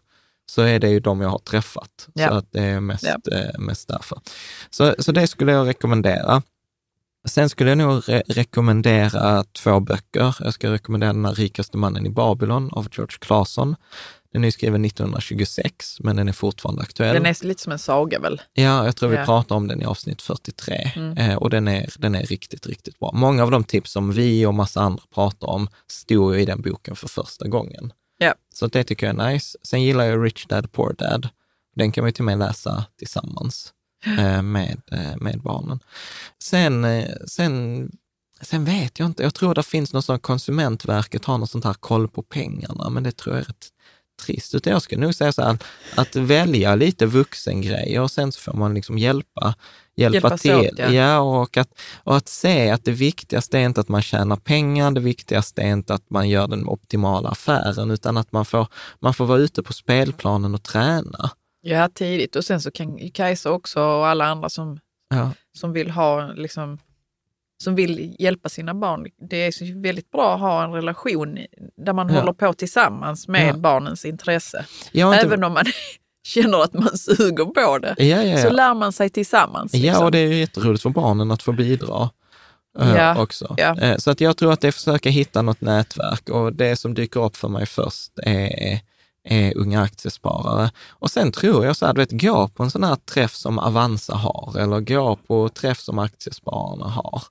A: så är det ju de jag har träffat.
B: Ja.
A: Så att det är mest,
B: Ja.
A: eh, mest därför. Så, så det skulle jag rekommendera. Sen skulle jag nog re- rekommendera två böcker. Jag ska rekommendera Den rikaste mannen i Babylon av George Claesson. Den är skriven 1926, men den är fortfarande aktuell.
B: Den är lite som en saga väl?
A: Ja, jag tror vi
B: Ja.
A: pratar om den i avsnitt 43
B: Mm.
A: eh, och den är, den är riktigt, riktigt bra. Många av de tips som vi och massa andra pratar om stod ju i den boken för första gången.
B: Ja.
A: Så det tycker jag är nice. Sen gillar jag Rich Dad Poor Dad. Den kan vi till och med läsa tillsammans eh, med, eh, med barnen. Sen, eh, sen, sen vet jag inte, jag tror det finns något sånt, Konsumentverket har något sånt här koll på pengarna, men det tror jag är rätt trist. Utan jag skulle nog säga så här, att välja lite vuxengrejer och sen så får man liksom hjälpa, hjälpa
B: Hjälpas
A: till.
B: åt, ja.
A: ja, och, att, och att se att det viktigaste är inte att man tjänar pengar, det viktigaste är inte att man gör den optimala affären, utan att man får, man får vara ute på spelplanen och träna.
B: Ja, tidigt. Och sen så kan Kajsa också och alla andra som,
A: Ja,
B: som vill ha liksom som vill hjälpa sina barn. Det är väldigt bra att ha en relation där man
A: Ja.
B: håller på tillsammans med
A: Ja.
B: barnens intresse.
A: inte-
B: Även om man känner att man suger på det,
A: ja, ja,
B: så
A: ja.
B: lär man sig tillsammans.
A: Ja,
B: liksom.
A: och det är ju jätteroligt för barnen att få bidra. eh,
B: Ja,
A: också.
B: ja.
A: Eh, Så att jag tror att det är att försöka hitta något nätverk och det som dyker upp för mig först är, är unga aktiesparare. Och sen tror jag så här, du vet, gå på en sån här träff som Avanza har eller gå på träff som aktiespararna har.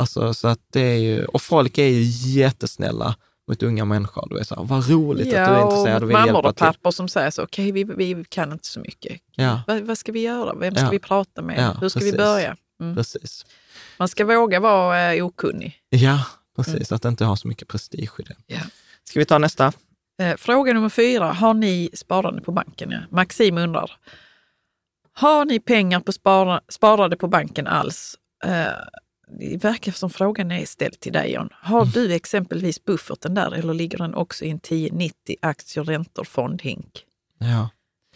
A: Alltså så att det är ju, och folk är ju jättesnälla mot unga människor. Du är så här, vad roligt att du är intresserad och vill hjälpa
B: och
A: till.
B: pappor som säger så, okej vi, vi kan inte så mycket.
A: Ja,
B: Vad, vad ska vi göra? Vem ska
A: Ja.
B: vi prata med?
A: Ja,
B: Hur ska
A: precis.
B: vi börja? Mm.
A: precis.
B: Man ska våga vara eh, okunnig.
A: Ja, precis. Att inte ha så mycket prestige i det.
B: Ja.
A: Ska vi ta nästa?
B: Eh, Fråga nummer fyra. Har ni sparande på banken? Ja. Maxim undrar. Har ni pengar på spara, sparade på banken alls? Eh, det verkar som frågan är ställd till dig John. Har
A: Mm.
B: du exempelvis bufferten där eller ligger den också i en 1090 aktier, räntor, fondhink?
A: Ja.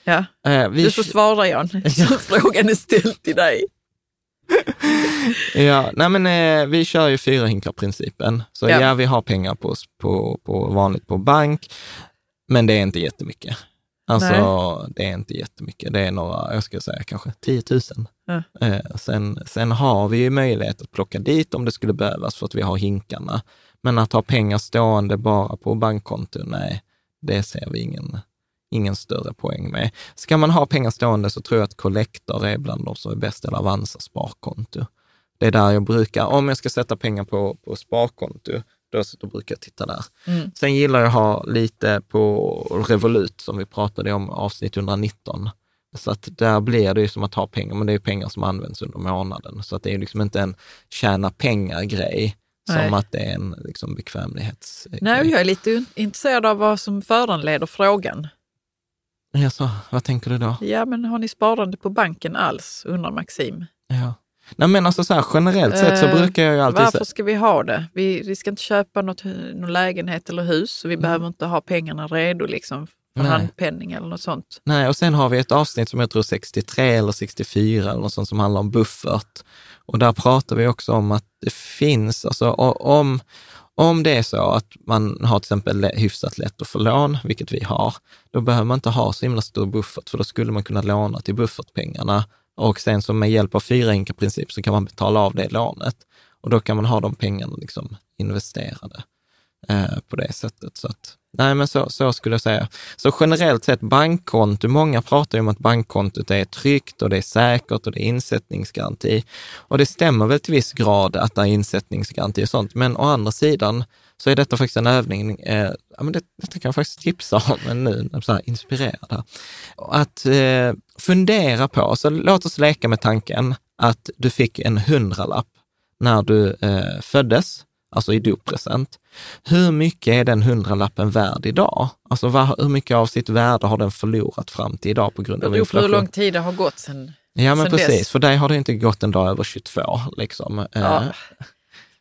B: Ja,
A: Eh, vi,
B: du får svara. Så frågan är ställd till dig.
A: Ja, nej men eh, vi kör ju fyra hinkar-principen. Så
B: Ja.
A: ja. vi har pengar på, på, på vanligt på bank, men det är inte jättemycket. Alltså, det är inte jättemycket. Det är några, jag ska säga kanske 10 000.
B: Ja.
A: Eh, sen, sen har vi ju möjlighet att plocka dit om det skulle behövas för att vi har hinkarna. Men att ha pengar stående bara på bankkonto, nej, det ser vi ingen, ingen större poäng med. Ska man ha pengar stående så tror jag att Collector är bland de som är bäst, eller Avanza sparkonto. Det är där jag brukar, om jag ska sätta pengar på, på sparkonto, då, då brukar jag titta där.
B: Mm.
A: Sen gillar jag att ha lite på Revolut, som vi pratade om avsnitt 119. Så att där blir det ju som att ha pengar, men det är ju pengar som används under månaden. Så att det är ju liksom inte en tjäna pengar-grej, som
B: Nej.
A: att det är en liksom, bekvämlighetsgrej.
B: Nej, jag är lite intresserad av vad som föranleder frågan.
A: Jaså, vad tänker du då?
B: Ja, men har ni sparande på banken alls? undrar Maxim.
A: Ja. Nej men alltså så här, generellt sett så
B: Eh,
A: brukar jag ju alltid
B: Varför
A: säga,
B: ska vi ha det? Vi, vi ska inte köpa något, någon lägenhet eller hus, så vi behöver inte ha pengarna redo liksom, för
A: Nej.
B: handpenning eller något sånt.
A: nej och sen har vi ett avsnitt som jag tror 63 eller 64 eller något sånt som handlar om buffert. Och där pratar vi också om att det finns, alltså om, om det är så att man har till exempel hyfsat lätt att få lån, vilket vi har, då behöver man inte ha så himla stor buffert, för då skulle man kunna låna till buffertpengarna. Och sen så med hjälp av fyra enkla principer så kan man betala av det lånet. Och då kan man ha de pengarna liksom investerade eh, på det sättet. Så att, nej, men så, så skulle jag säga. Så generellt sett bankkonto, många pratar ju om att bankkontot är tryggt och det är säkert och det är insättningsgaranti. Och det stämmer väl till viss grad att det är insättningsgaranti och sånt, men å andra sidan så är detta faktiskt en övning, eh, ja, men det, detta kan jag faktiskt tipsa om nu, så här inspirerad. Att eh, fundera på, så låt oss leka med tanken att du fick en hundralapp när du eh, föddes, alltså i doppresent. Hur mycket är den hundralappen värd idag? Alltså vad, hur mycket av sitt värde har den förlorat fram till idag på grund av
B: på hur
A: inflation?
B: lång tid det har gått sen.
A: Ja, men precis.
B: dess.
A: För dig har det inte gått en dag över 22. Liksom.
B: Ja.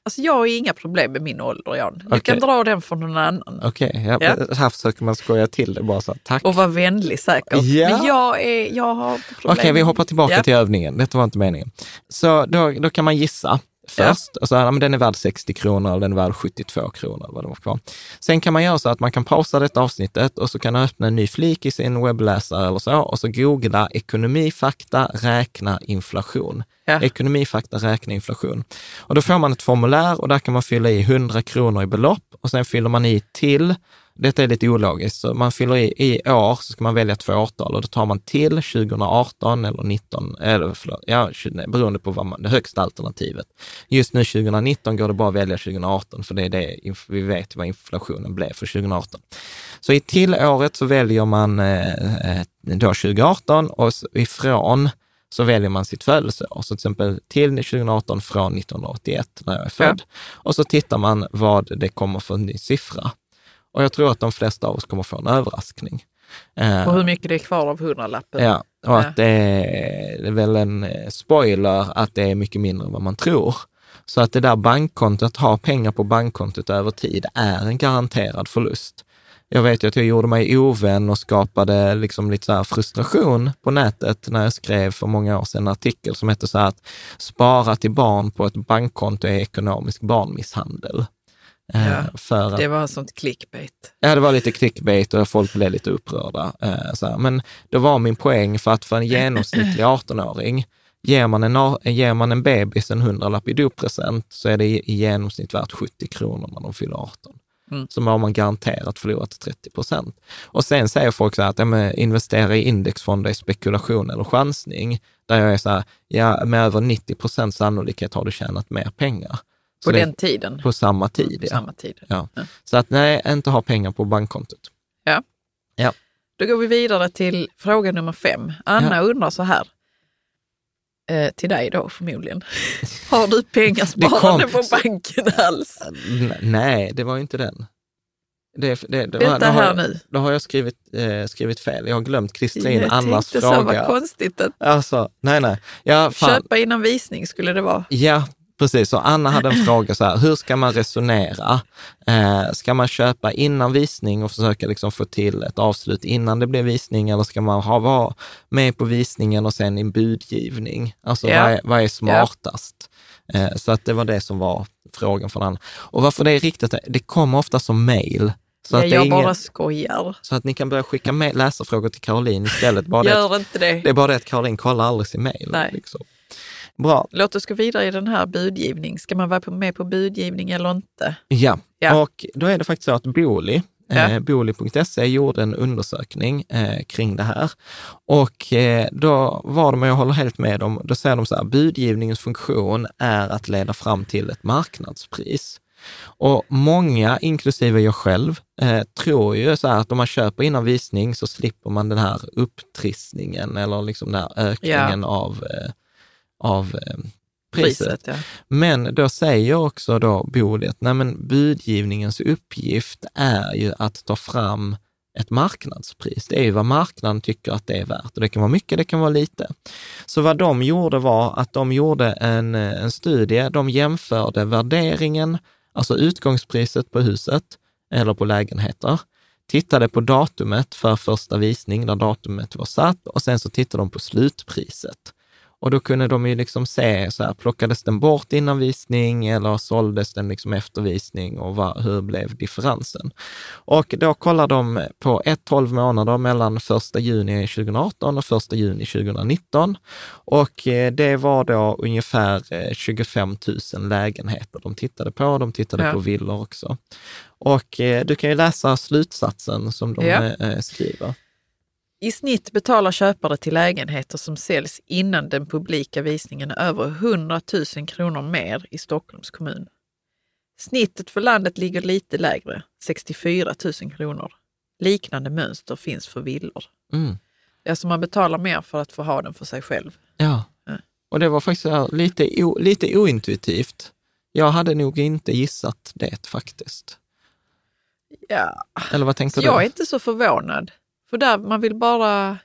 B: Alltså jag har inga problem med min ålder, Jan. Du
A: Okej.
B: kan dra den från någon annan.
A: Okej, ja,
B: Ja.
A: här försöker man skoja till det bara så tack.
B: Och vara vänlig säkert.
A: Ja.
B: Men jag, är, jag har problem.
A: Okej, vi hoppar tillbaka
B: Ja.
A: till övningen. Detta var inte meningen. Så då, då kan man gissa. Först. Och så här, men den är värd 60 kronor eller den är värd 72 kronor. Vad det var kvar. Sen kan man göra så att man kan pausa detta avsnittet och så kan man öppna en ny flik i sin webbläsare eller så och så googla ekonomifakta, räkna inflation.
B: Ja.
A: Ekonomifakta, räkna inflation. Och då får man ett formulär och där kan man fylla i 100 kronor i belopp och sen fyller man i till detta är lite ologiskt, så man fyller i, i år så ska man välja två årtal och då tar man till 2018 eller 19, eller förlåt, ja, 20, beroende på vad man, det högsta alternativet. Just nu 2019 går det bara att välja 2018 för det är det vi vet vad inflationen blev för 2018. Så i till året så väljer man eh, eh då 2018 och ifrån så väljer man sitt födelseår. Så till exempel till 2018 från 1981 när jag är född. Ja. Och så tittar man vad det kommer för ny siffra. Och jag tror att de flesta av oss kommer få en överraskning.
B: Eh, och hur mycket det är kvar av hundralappen.
A: Ja, och att det är, väl en eh, spoiler att det är mycket mindre än vad man tror. Så att det där bankkontot, att ha pengar på bankkontot över tid, är en garanterad förlust. Jag vet ju att jag gjorde mig ovän och skapade liksom lite så frustration på nätet när jag skrev för många år sedan en artikel som hette så här att spara till barn på ett bankkonto är ekonomisk barnmisshandel.
B: Eh, ja, för att, det var sånt clickbait.
A: Ja, det var lite clickbait och folk blev lite upprörda. Eh, så. Men det var min poäng för att för en genomsnittlig 18-åring, ger man en, ger man en bebis en hundralapp i doppresent så är det i, i genomsnitt värt 70 kronor när de fyller 18. Mm. Så har man garanterat förlorat 30 procent. Och sen säger folk så här att ja, investera i indexfonder är spekulation eller chansning. Där jag är så här, ja, med över 90 procents sannolikhet har du tjänat mer pengar.
B: På den det, tiden?
A: På samma tid,
B: på
A: ja.
B: Samma tid.
A: Ja. ja. Så att nej, inte ha pengar på bankkontot.
B: Ja.
A: ja.
B: Då går vi vidare till fråga nummer fem. Anna ja. undrar så här. Eh, till dig då förmodligen. Har du pengar sparade på banken alls?
A: Nej, det var ju inte den. Det, det, det,
B: Vänta
A: här
B: har, nu.
A: Då har jag skrivit, eh, skrivit fel. Jag har glömt klistra in Annas fråga. Jag tänkte
B: så, vad konstigt. Att
A: alltså, nej, nej. Ja,
B: Köpa innan visning skulle det vara.
A: Ja, Precis, så Anna hade en fråga så här, hur ska man resonera? Eh, ska man köpa innan visning och försöka liksom få till ett avslut innan det blir visning eller ska man ha, vara med på visningen och sen i en budgivning? Alltså ja. vad, är, vad är smartast? Ja. Eh, så att det var det som var frågan från Anna. Och varför det är riktigt, det kommer ofta som mejl.
B: Så ja, att jag bara skojar.
A: Så att ni kan börja skicka läsarfrågor till Caroline istället. Bara
B: Gör
A: det,
B: inte det.
A: Det är bara det att Caroline kollar aldrig sin mejl. Liksom. Bra.
B: Låt oss gå vidare i den här budgivning. Ska man vara med på budgivning eller inte?
A: Ja, ja. och då är det faktiskt så att Booli, Ja. Eh, Booli.se gjorde en undersökning eh, kring det här. Och eh, då var de, och jag håller helt med dem, då säger de så här, budgivningens funktion är att leda fram till ett marknadspris. Och många, inklusive jag själv, eh, tror ju så här att om man köper innan visning så slipper man den här upptrissningen eller liksom den här ökningen ja. av eh, av eh, priset. priset ja. Men då säger också då att nej, men budgivningens uppgift är ju att ta fram ett marknadspris. Det är ju vad marknaden tycker att det är värt och det kan vara mycket, det kan vara lite. Så vad de gjorde var att de gjorde en, en studie, de jämförde värderingen, alltså utgångspriset på huset eller på lägenheter, tittade på datumet för första visning, där datumet var satt och sen så tittade de på slutpriset. Och då kunde de ju liksom se, så här, plockades den bort innan visning eller såldes den liksom efter visning och vad, hur blev differensen? Och då kollar de på ett 12 månader mellan 1 juni 2018 och 1 juni 2019. Och eh, det var då ungefär 25 eh, 000 lägenheter de tittade på. De tittade ja. på villor också. Och eh, du kan ju läsa slutsatsen som de ja. skriver.
B: I snitt betalar köpare till lägenheter som säljs innan den publika visningen över 100 000 kronor mer i Stockholms kommun. Snittet för landet ligger lite lägre, 64 000 kronor. Liknande mönster finns för villor.
A: Mm.
B: Alltså man betalar mer för att få ha den för sig själv.
A: Ja, ja. och det var faktiskt lite, o, lite ointuitivt. Jag hade nog inte gissat det faktiskt.
B: Ja,
A: Eller vad tänkte
B: jag du? Jag är inte så förvånad. För där man vill bara...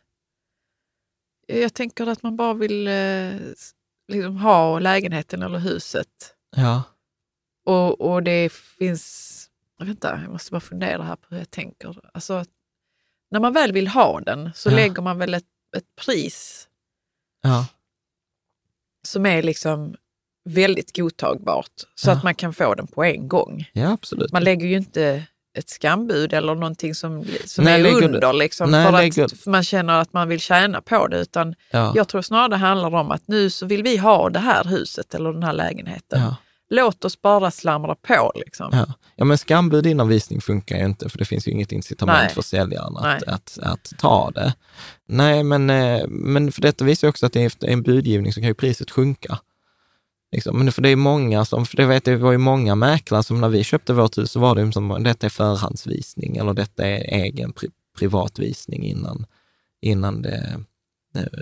B: Jag tänker att man bara vill eh, liksom ha lägenheten eller huset.
A: Ja.
B: Och, och det finns... Inte, jag måste bara fundera här på hur jag tänker. Alltså, när man väl vill ha den så ja. lägger man väl ett, ett pris
A: ja.
B: som är liksom väldigt godtagbart så
A: Ja.
B: att man kan få den på en gång.
A: Ja, absolut.
B: Man lägger ju inte ett skambud eller någonting som, som
A: Nej,
B: är under liksom,
A: Nej,
B: för
A: lägger-
B: att man känner att man vill tjäna på det. Utan
A: ja.
B: jag tror snarare det handlar om att nu så vill vi ha det här huset eller den här lägenheten.
A: Ja.
B: Låt oss bara slamra på. Liksom.
A: Ja. ja, men skambud innan visning funkar ju inte, för det finns ju inget incitament
B: Nej.
A: för säljaren att, att, att ta det. Nej, men, eh, men för detta visar ju också att efter en budgivning så kan ju priset sjunka. Liksom. Men för det är många som, för det vet det var ju många mäklare som när vi köpte vårt hus så var det som, detta är förhandsvisning eller detta är egen pri, privatvisning innan, innan det,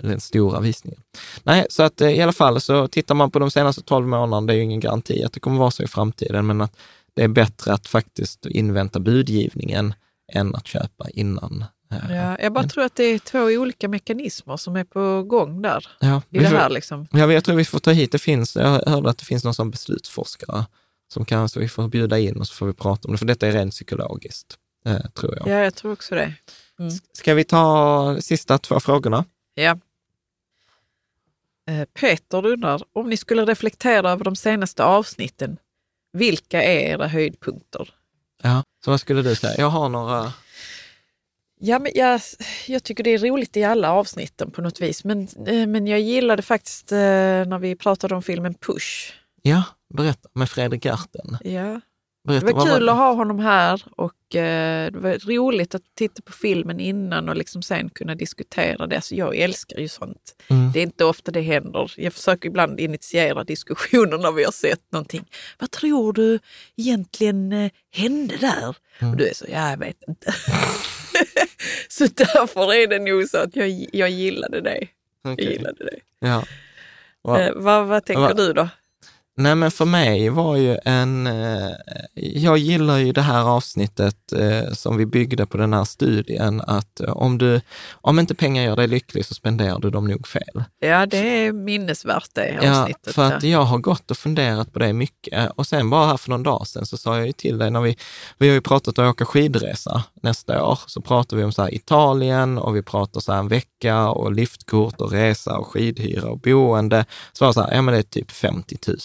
A: den stora visningen. Nej, så att eh, i alla fall så tittar man på de senaste 12 månaderna, det är ju ingen garanti att det kommer vara så i framtiden, men att det är bättre att faktiskt invänta budgivningen än att köpa innan.
B: Ja, jag bara tror att det är två olika mekanismer som är på gång där
A: ja,
B: i det
A: får-
B: här. Liksom.
A: Ja, jag tror vi får ta hit, det finns, jag hörde att det finns någon som beslutsforskare som kan, så vi får bjuda in och så får vi prata om det, för detta är rent psykologiskt, eh, tror jag.
B: Ja, jag tror också det.
A: Ska vi ta sista två frågorna?
B: Ja. Eh, Peter undrar, om ni skulle reflektera över de senaste avsnitten, vilka är era höjdpunkter?
A: Ja. Så vad skulle du säga? Jag har några,
B: Ja, men jag, jag tycker det är roligt i alla avsnitten på något vis, men, eh, men jag gillade faktiskt eh, när vi pratade om filmen Push.
A: ja, berätta, med Fredrik Gerten.
B: Ja.
A: Berätta,
B: Det var kul att ha honom här och eh, det var roligt att titta på filmen innan och liksom sen kunna diskutera det. Alltså jag älskar ju sånt.
A: Mm.
B: Det är inte ofta det händer. Jag försöker ibland initiera diskussioner när vi har sett någonting. Vad tror du egentligen hände där?
A: Mm.
B: Och du är så, ja, jag vet inte. så därför är det nog så att jag, jag gillade. Jag gillade det.
A: Ja. Va-
B: Eh, vad, vad tänker
A: Va-
B: du då?
A: Nej, men för mig var ju en... Eh, jag gillar ju det här avsnittet eh, som vi byggde på den här studien, att eh, om, du, om inte pengar gör dig lycklig så spenderar du dem nog fel.
B: Ja, det är minnesvärt det
A: Ja,
B: avsnittet.
A: för att
B: ja.
A: jag har gått och funderat på det mycket. Och sen bara här för någon dag sedan så sa jag ju till dig, när vi, vi har ju pratat om att åka skidresa nästa år, så pratar vi om så här Italien och vi pratar så här en vecka och liftkort och resa och skidhyra och boende. Så var det så här, ja men det är typ 50 000.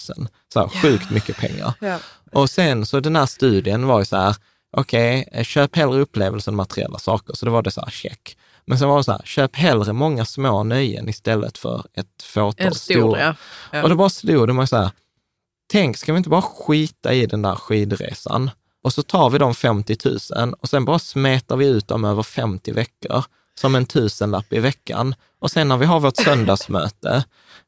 A: Så här, sjukt mycket pengar.
B: Ja.
A: Och sen så den här studien var ju så här, okej, eh, köp hellre upplevelser än materiella saker. Så det var det så här, check. Men sen var det så här, köp hellre många små nöjen istället för ett fåtal stora.
B: ja. ja.
A: Och då bara slog det mig så här, tänk, ska vi inte bara skita i den där skidresan? Och så tar vi de 50 000 och sen bara smetar vi ut dem över 50 veckor, som en tusenlapp i veckan. Och sen när vi har vårt söndagsmöte,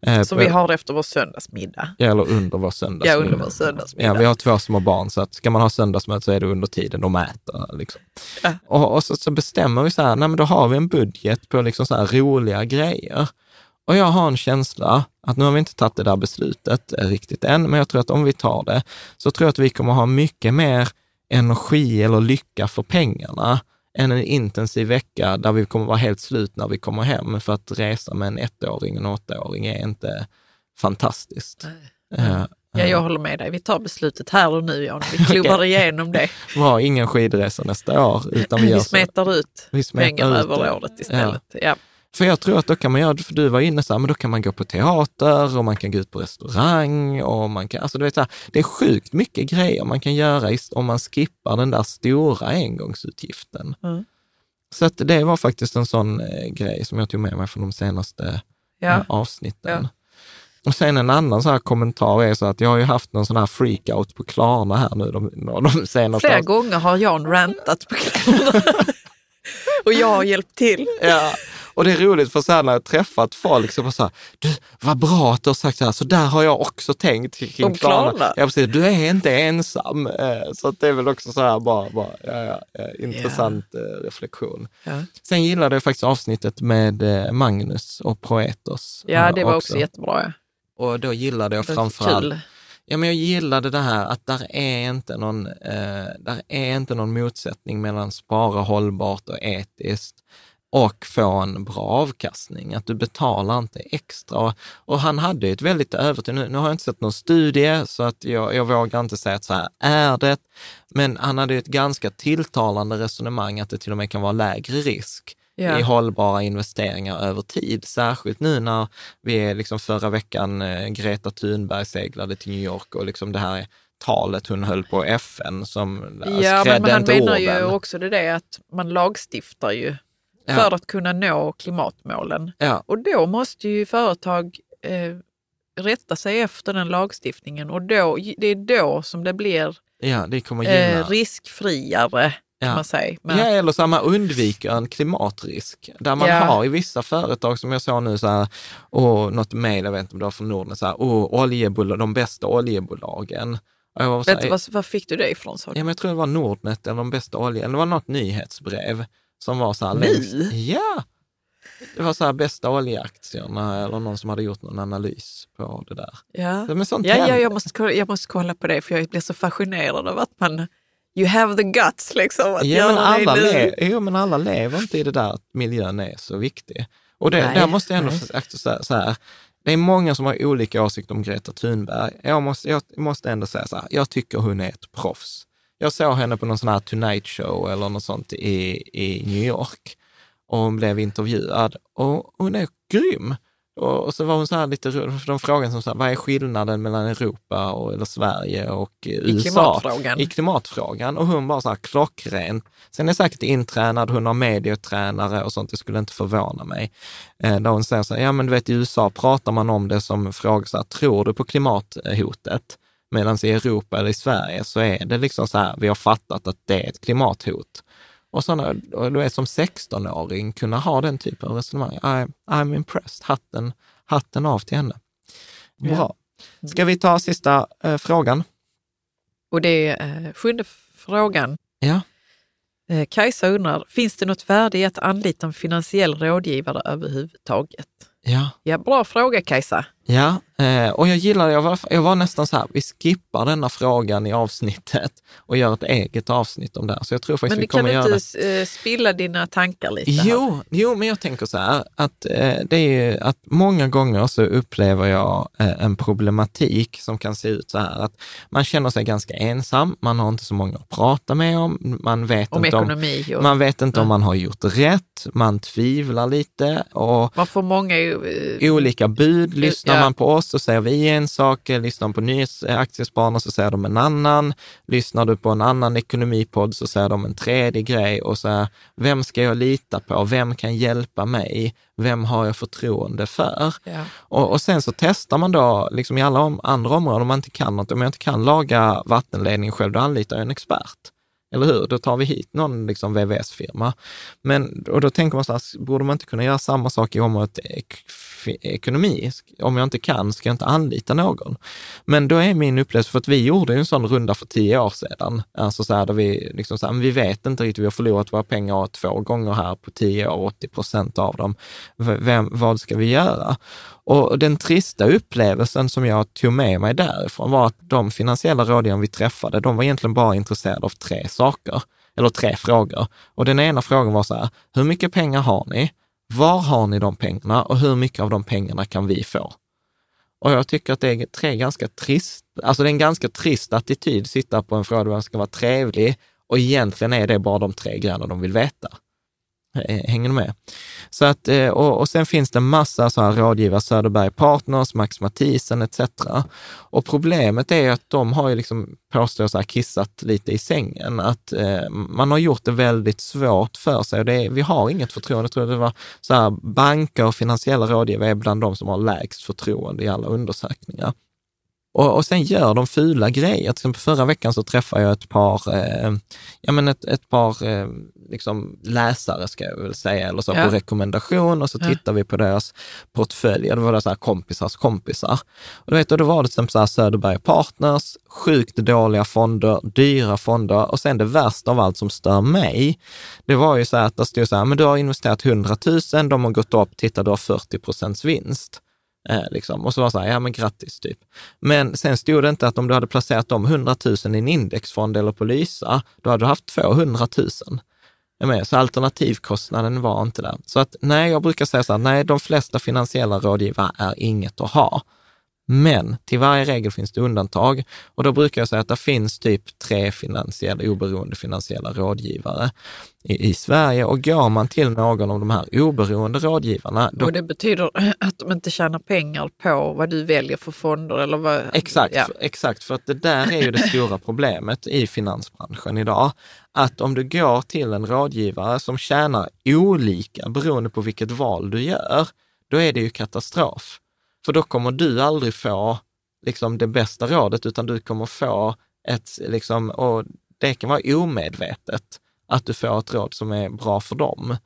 A: eh,
B: Som vi har efter vår söndagsmiddag.
A: Ja, eller under vår
B: Ja,
A: söndagsmiddag.
B: under vår söndagsmiddag.
A: Ja, vi har två små barn, så att ska man ha söndagsmöte så är det under tiden de äter. Liksom.
B: Ja.
A: Och, och så, så bestämmer vi så här, nej men då har vi en budget på liksom så här roliga grejer. Och jag har en känsla att nu har vi inte tagit det där beslutet eh, riktigt än, men jag tror att om vi tar det, så tror jag att vi kommer ha mycket mer energi eller lycka för pengarna än en intensiv vecka där vi kommer vara helt slut när vi kommer hem. För att resa med en ettåring och en åttaåring är inte fantastiskt.
B: Ja, jag håller med dig. Vi tar beslutet här och nu, Jan. Vi klubbar igenom det.
A: var ingen skidresa nästa år, utan vi
B: Vi smetar ut
A: Vi smetar
B: pengarna
A: ut
B: över
A: det.
B: året istället. Ja.
A: För jag tror att då kan man göra, för du var inne så här, men då kan man gå på teater och man kan gå ut på restaurang och man kan, alltså du vet så här, det är sjukt mycket grejer man kan göra om man skippar den där stora engångsutgiften.
B: Mm.
A: Så att det var faktiskt en sån eh, grej som jag tog med mig från de senaste
B: Ja.
A: eh, avsnitten.
B: Ja.
A: Och sen en annan så här kommentar är så att jag har ju haft någon sån här freakout på Klarna här nu de, de senaste
B: Flera gånger har Jan rantat på kvällarna. och jag har hjälpt till.
A: Ja, och det är roligt för så här när jag träffat folk så bara så här, du, vad bra att du har sagt så här, så där har jag också tänkt kring
B: Klarna?
A: Ja, precis, du är inte ensam. Eh, Så det är väl också så här bara, bara ja, ja, ja, intressant eh, reflektion.
B: Ja.
A: Sen gillade jag faktiskt avsnittet med eh, Magnus och Proetos.
B: Ja,
A: eh,
B: det var också jättebra. Ja.
A: Och då gillade jag framförallt. Ja, men jag gillade det här att där är inte någon, eh, där är inte någon motsättning mellan spara hållbart och etiskt och få en bra avkastning. Att du betalar inte extra. Och, och han hade ju ett väldigt övertygande, nu, nu har jag inte sett någon studie så att jag, jag vågar inte säga att så här är det, men han hade ju ett ganska tilltalande resonemang att det till och med kan vara lägre risk
B: Ja.
A: i hållbara investeringar över tid. Särskilt nu när vi är liksom förra veckan, eh, Greta Thunberg seglade till New York och liksom det här talet hon höll på FN som
B: Ja, men
A: skrädde
B: han
A: inte
B: menar ju också det att man lagstiftar ju
A: Ja.
B: för att kunna nå klimatmålen.
A: Ja,
B: Och då måste ju företag eh, rätta sig efter den lagstiftningen och då, det är då som det blir
A: ja, det
B: eh, riskfriare kan
A: Ja.
B: man säga. Men,
A: Ja, eller så här, man undviker en klimatrisk. Där man
B: Ja.
A: har i vissa företag, som jag såg nu, så här, och något mejl, jag vet inte om det var från Norden, så här, oh, oljebolag, de bästa oljebolagen. Och jag var så
B: vet
A: här,
B: du, vad, vad fick du det ifrån? Så?
A: Ja, men jag tror det var Nordnet eller de bästa eller det var något nyhetsbrev som var så här längst. Ja! Det var så här bästa oljeaktierna eller någon som hade gjort någon analys på det där.
B: Ja,
A: Men sånt
B: ja, ja jag, måste, jag måste kolla på det för jag blir så fascinerad av att man, you have the guts liksom. Att
A: Ja, men alla, le- jo, men alla lever inte i det där att miljön är så viktig. Och det,
B: Nej,
A: där måste jag ändå här, så här, det är många som har olika åsikter om Greta Thunberg. Jag måste, jag måste ändå säga så här, jag tycker hon är ett proffs. Jag såg henne på någon sån här Tonight Show eller något sånt i, i New York och hon blev intervjuad och hon är grym. Och, så var hon så här lite för de frågade som så här, vad är skillnaden mellan Europa och, eller Sverige och USA?
B: klimatfrågan.
A: I klimatfrågan. Och hon var så här klockren. Sen är säkert intränad, hon har medietränare och sånt, det skulle inte förvåna mig. Eh, där hon säger så här, ja men du vet i USA pratar man om det som frågar så här, tror du på klimathotet? Medan i Europa eller i Sverige så är det liksom så här, vi har fattat att det är ett klimathot. Och, och du vet, som 16-åring kunna ha den typen av resonemang. I, I'm impressed. Hatten, hatten av till henne. Bra. Ska vi ta sista eh, frågan?
B: Och det är eh, sjunde frågan.
A: Ja.
B: Eh, Kajsa undrar, finns det något värde i att anlita en finansiell rådgivare överhuvudtaget?
A: Ja.
B: Ja, bra fråga Kajsa.
A: Ja, eh, och jag gillar jag var, jag var nästan så här, vi skippar denna frågan i avsnittet och gör ett eget avsnitt om det. här. Så jag tror faktiskt
B: Men
A: vi
B: du kan
A: kommer göra det.
B: inte eh, spilla dina tankar lite? här?
A: Jo, jo, men jag tänker så här, att eh, det är ju att många gånger så upplever jag en problematik som kan se ut så här, att man känner sig ganska ensam, man har inte så många att prata med om, man vet
B: Om
A: inte
B: ekonomi
A: om,
B: och-
A: man vet inte om man har gjort rätt, man tvivlar lite och
B: Man får många...
A: olika bud. Lyssnar
B: Ja.
A: man på oss så säger vi en sak, lyssnar man på nyhets- eh, så säger de en annan. Lyssnar du på en annan ekonomipodd så säger de en tredje grej och så här, vem ska jag lita på? Vem kan hjälpa mig? Vem har jag förtroende för?
B: Ja.
A: Och, och sen så testar man då, liksom i alla om, andra områden, om man inte kan något, om jag inte kan laga vattenledningen själv, då anlitar jag en expert. Eller hur? Då tar vi hit någon liksom VVS-firma. Men, och då tänker man så här, borde man inte kunna göra samma sak i området fi- ekonomi? Om jag inte kan, ska jag inte anlita någon? Men då är min upplevelse, för att vi gjorde ju en sån runda för tio år sedan, alltså så här, där vi liksom så här, men vi vet inte riktigt, vi har förlorat våra pengar två gånger här på tio år, 80 procent av dem. Vem, vad ska vi göra? Och den trista upplevelsen som jag tog med mig därifrån var att de finansiella rådgivarna vi träffade, de var egentligen bara intresserade av tre saker, eller tre frågor. Och den ena frågan var så här, hur mycket pengar har ni? Var har ni de pengarna och hur mycket av de pengarna kan vi få? Och jag tycker att det är tre ganska trist, alltså det är en ganska trist attityd, sitta på en fråga där man ska vara trevlig och egentligen är det bara de tre grejerna de vill veta. Eh, hänger ni med? Så att, eh, och, och sen finns det massa så här rådgivare, Söderberg Partners, Max Mathisen etc. Och problemet är att de har ju liksom, påstås ha kissat lite i sängen. Att eh, man har gjort det väldigt svårt för sig och det är, vi har inget förtroende. Jag tror det var så här, banker och finansiella rådgivare är bland de som har lägst förtroende i alla undersökningar. Och, och sen gör de fula grejer. Till exempel förra veckan så träffade jag ett par, eh, ja men ett, ett par eh, liksom läsare ska jag väl säga, eller så
B: Ja.
A: på rekommendation och så
B: Ja.
A: tittar vi på deras portföljer. Det var så här kompisars kompisar. Och du vet, och då var det till exempel så här Söderberg Partners, sjukt dåliga fonder, dyra fonder och sen det värsta av allt som stör mig, det var ju så här att det stod så här, men du har investerat 100 000, de har gått upp, titta du har 40 procents vinst. Eh, liksom. Och så var det så här, ja men grattis typ. Men sen stod det inte att om du hade placerat de 100 000 i en indexfond eller på Lysa, då hade du haft 200 000. Med, så alternativkostnaden var inte där. Så att nej, jag brukar säga så här, nej, de flesta finansiella rådgivare är inget att ha. Men till varje regel finns det undantag och då brukar jag säga att det finns typ tre finansiella, oberoende finansiella rådgivare i, i Sverige och går man till någon av de här oberoende rådgivarna. Då,
B: Och det betyder att de inte tjänar pengar på vad du väljer för fonder eller vad?
A: Exakt,
B: Ja.
A: exakt, för att det där är ju det stora problemet i finansbranschen idag. Att om du går till en rådgivare som tjänar olika beroende på vilket val du gör, då är det ju katastrof. För då kommer du aldrig få liksom, det bästa rådet, utan du kommer få ett, liksom, och det kan vara omedvetet, att du får ett råd som är bra för dem.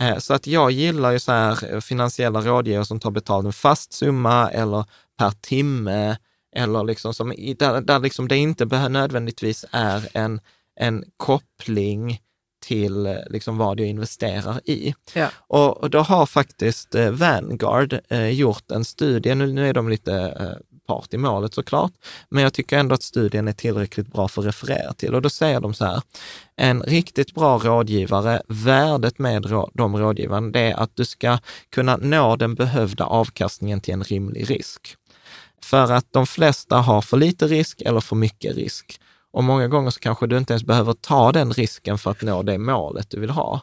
A: Eh, så att jag gillar ju så här eh, finansiella rådgivare som tar betalt en fast summa eller per timme eller liksom som, där, där liksom det inte nödvändigtvis är en, en koppling till eh, liksom vad jag investerar i.
B: Ja.
A: Och, och då har faktiskt eh, Vanguard eh, gjort en studie, nu, nu är de lite eh, part i målet såklart, men jag tycker ändå att studien är tillräckligt bra för att referera till. Och då säger de så här, en riktigt bra rådgivare, värdet med rå- de rådgivarna, det är att du ska kunna nå den behövda avkastningen till en rimlig risk. För att de flesta har för lite risk eller för mycket risk. Och många gånger så kanske du inte ens behöver ta den risken för att nå det målet du vill ha.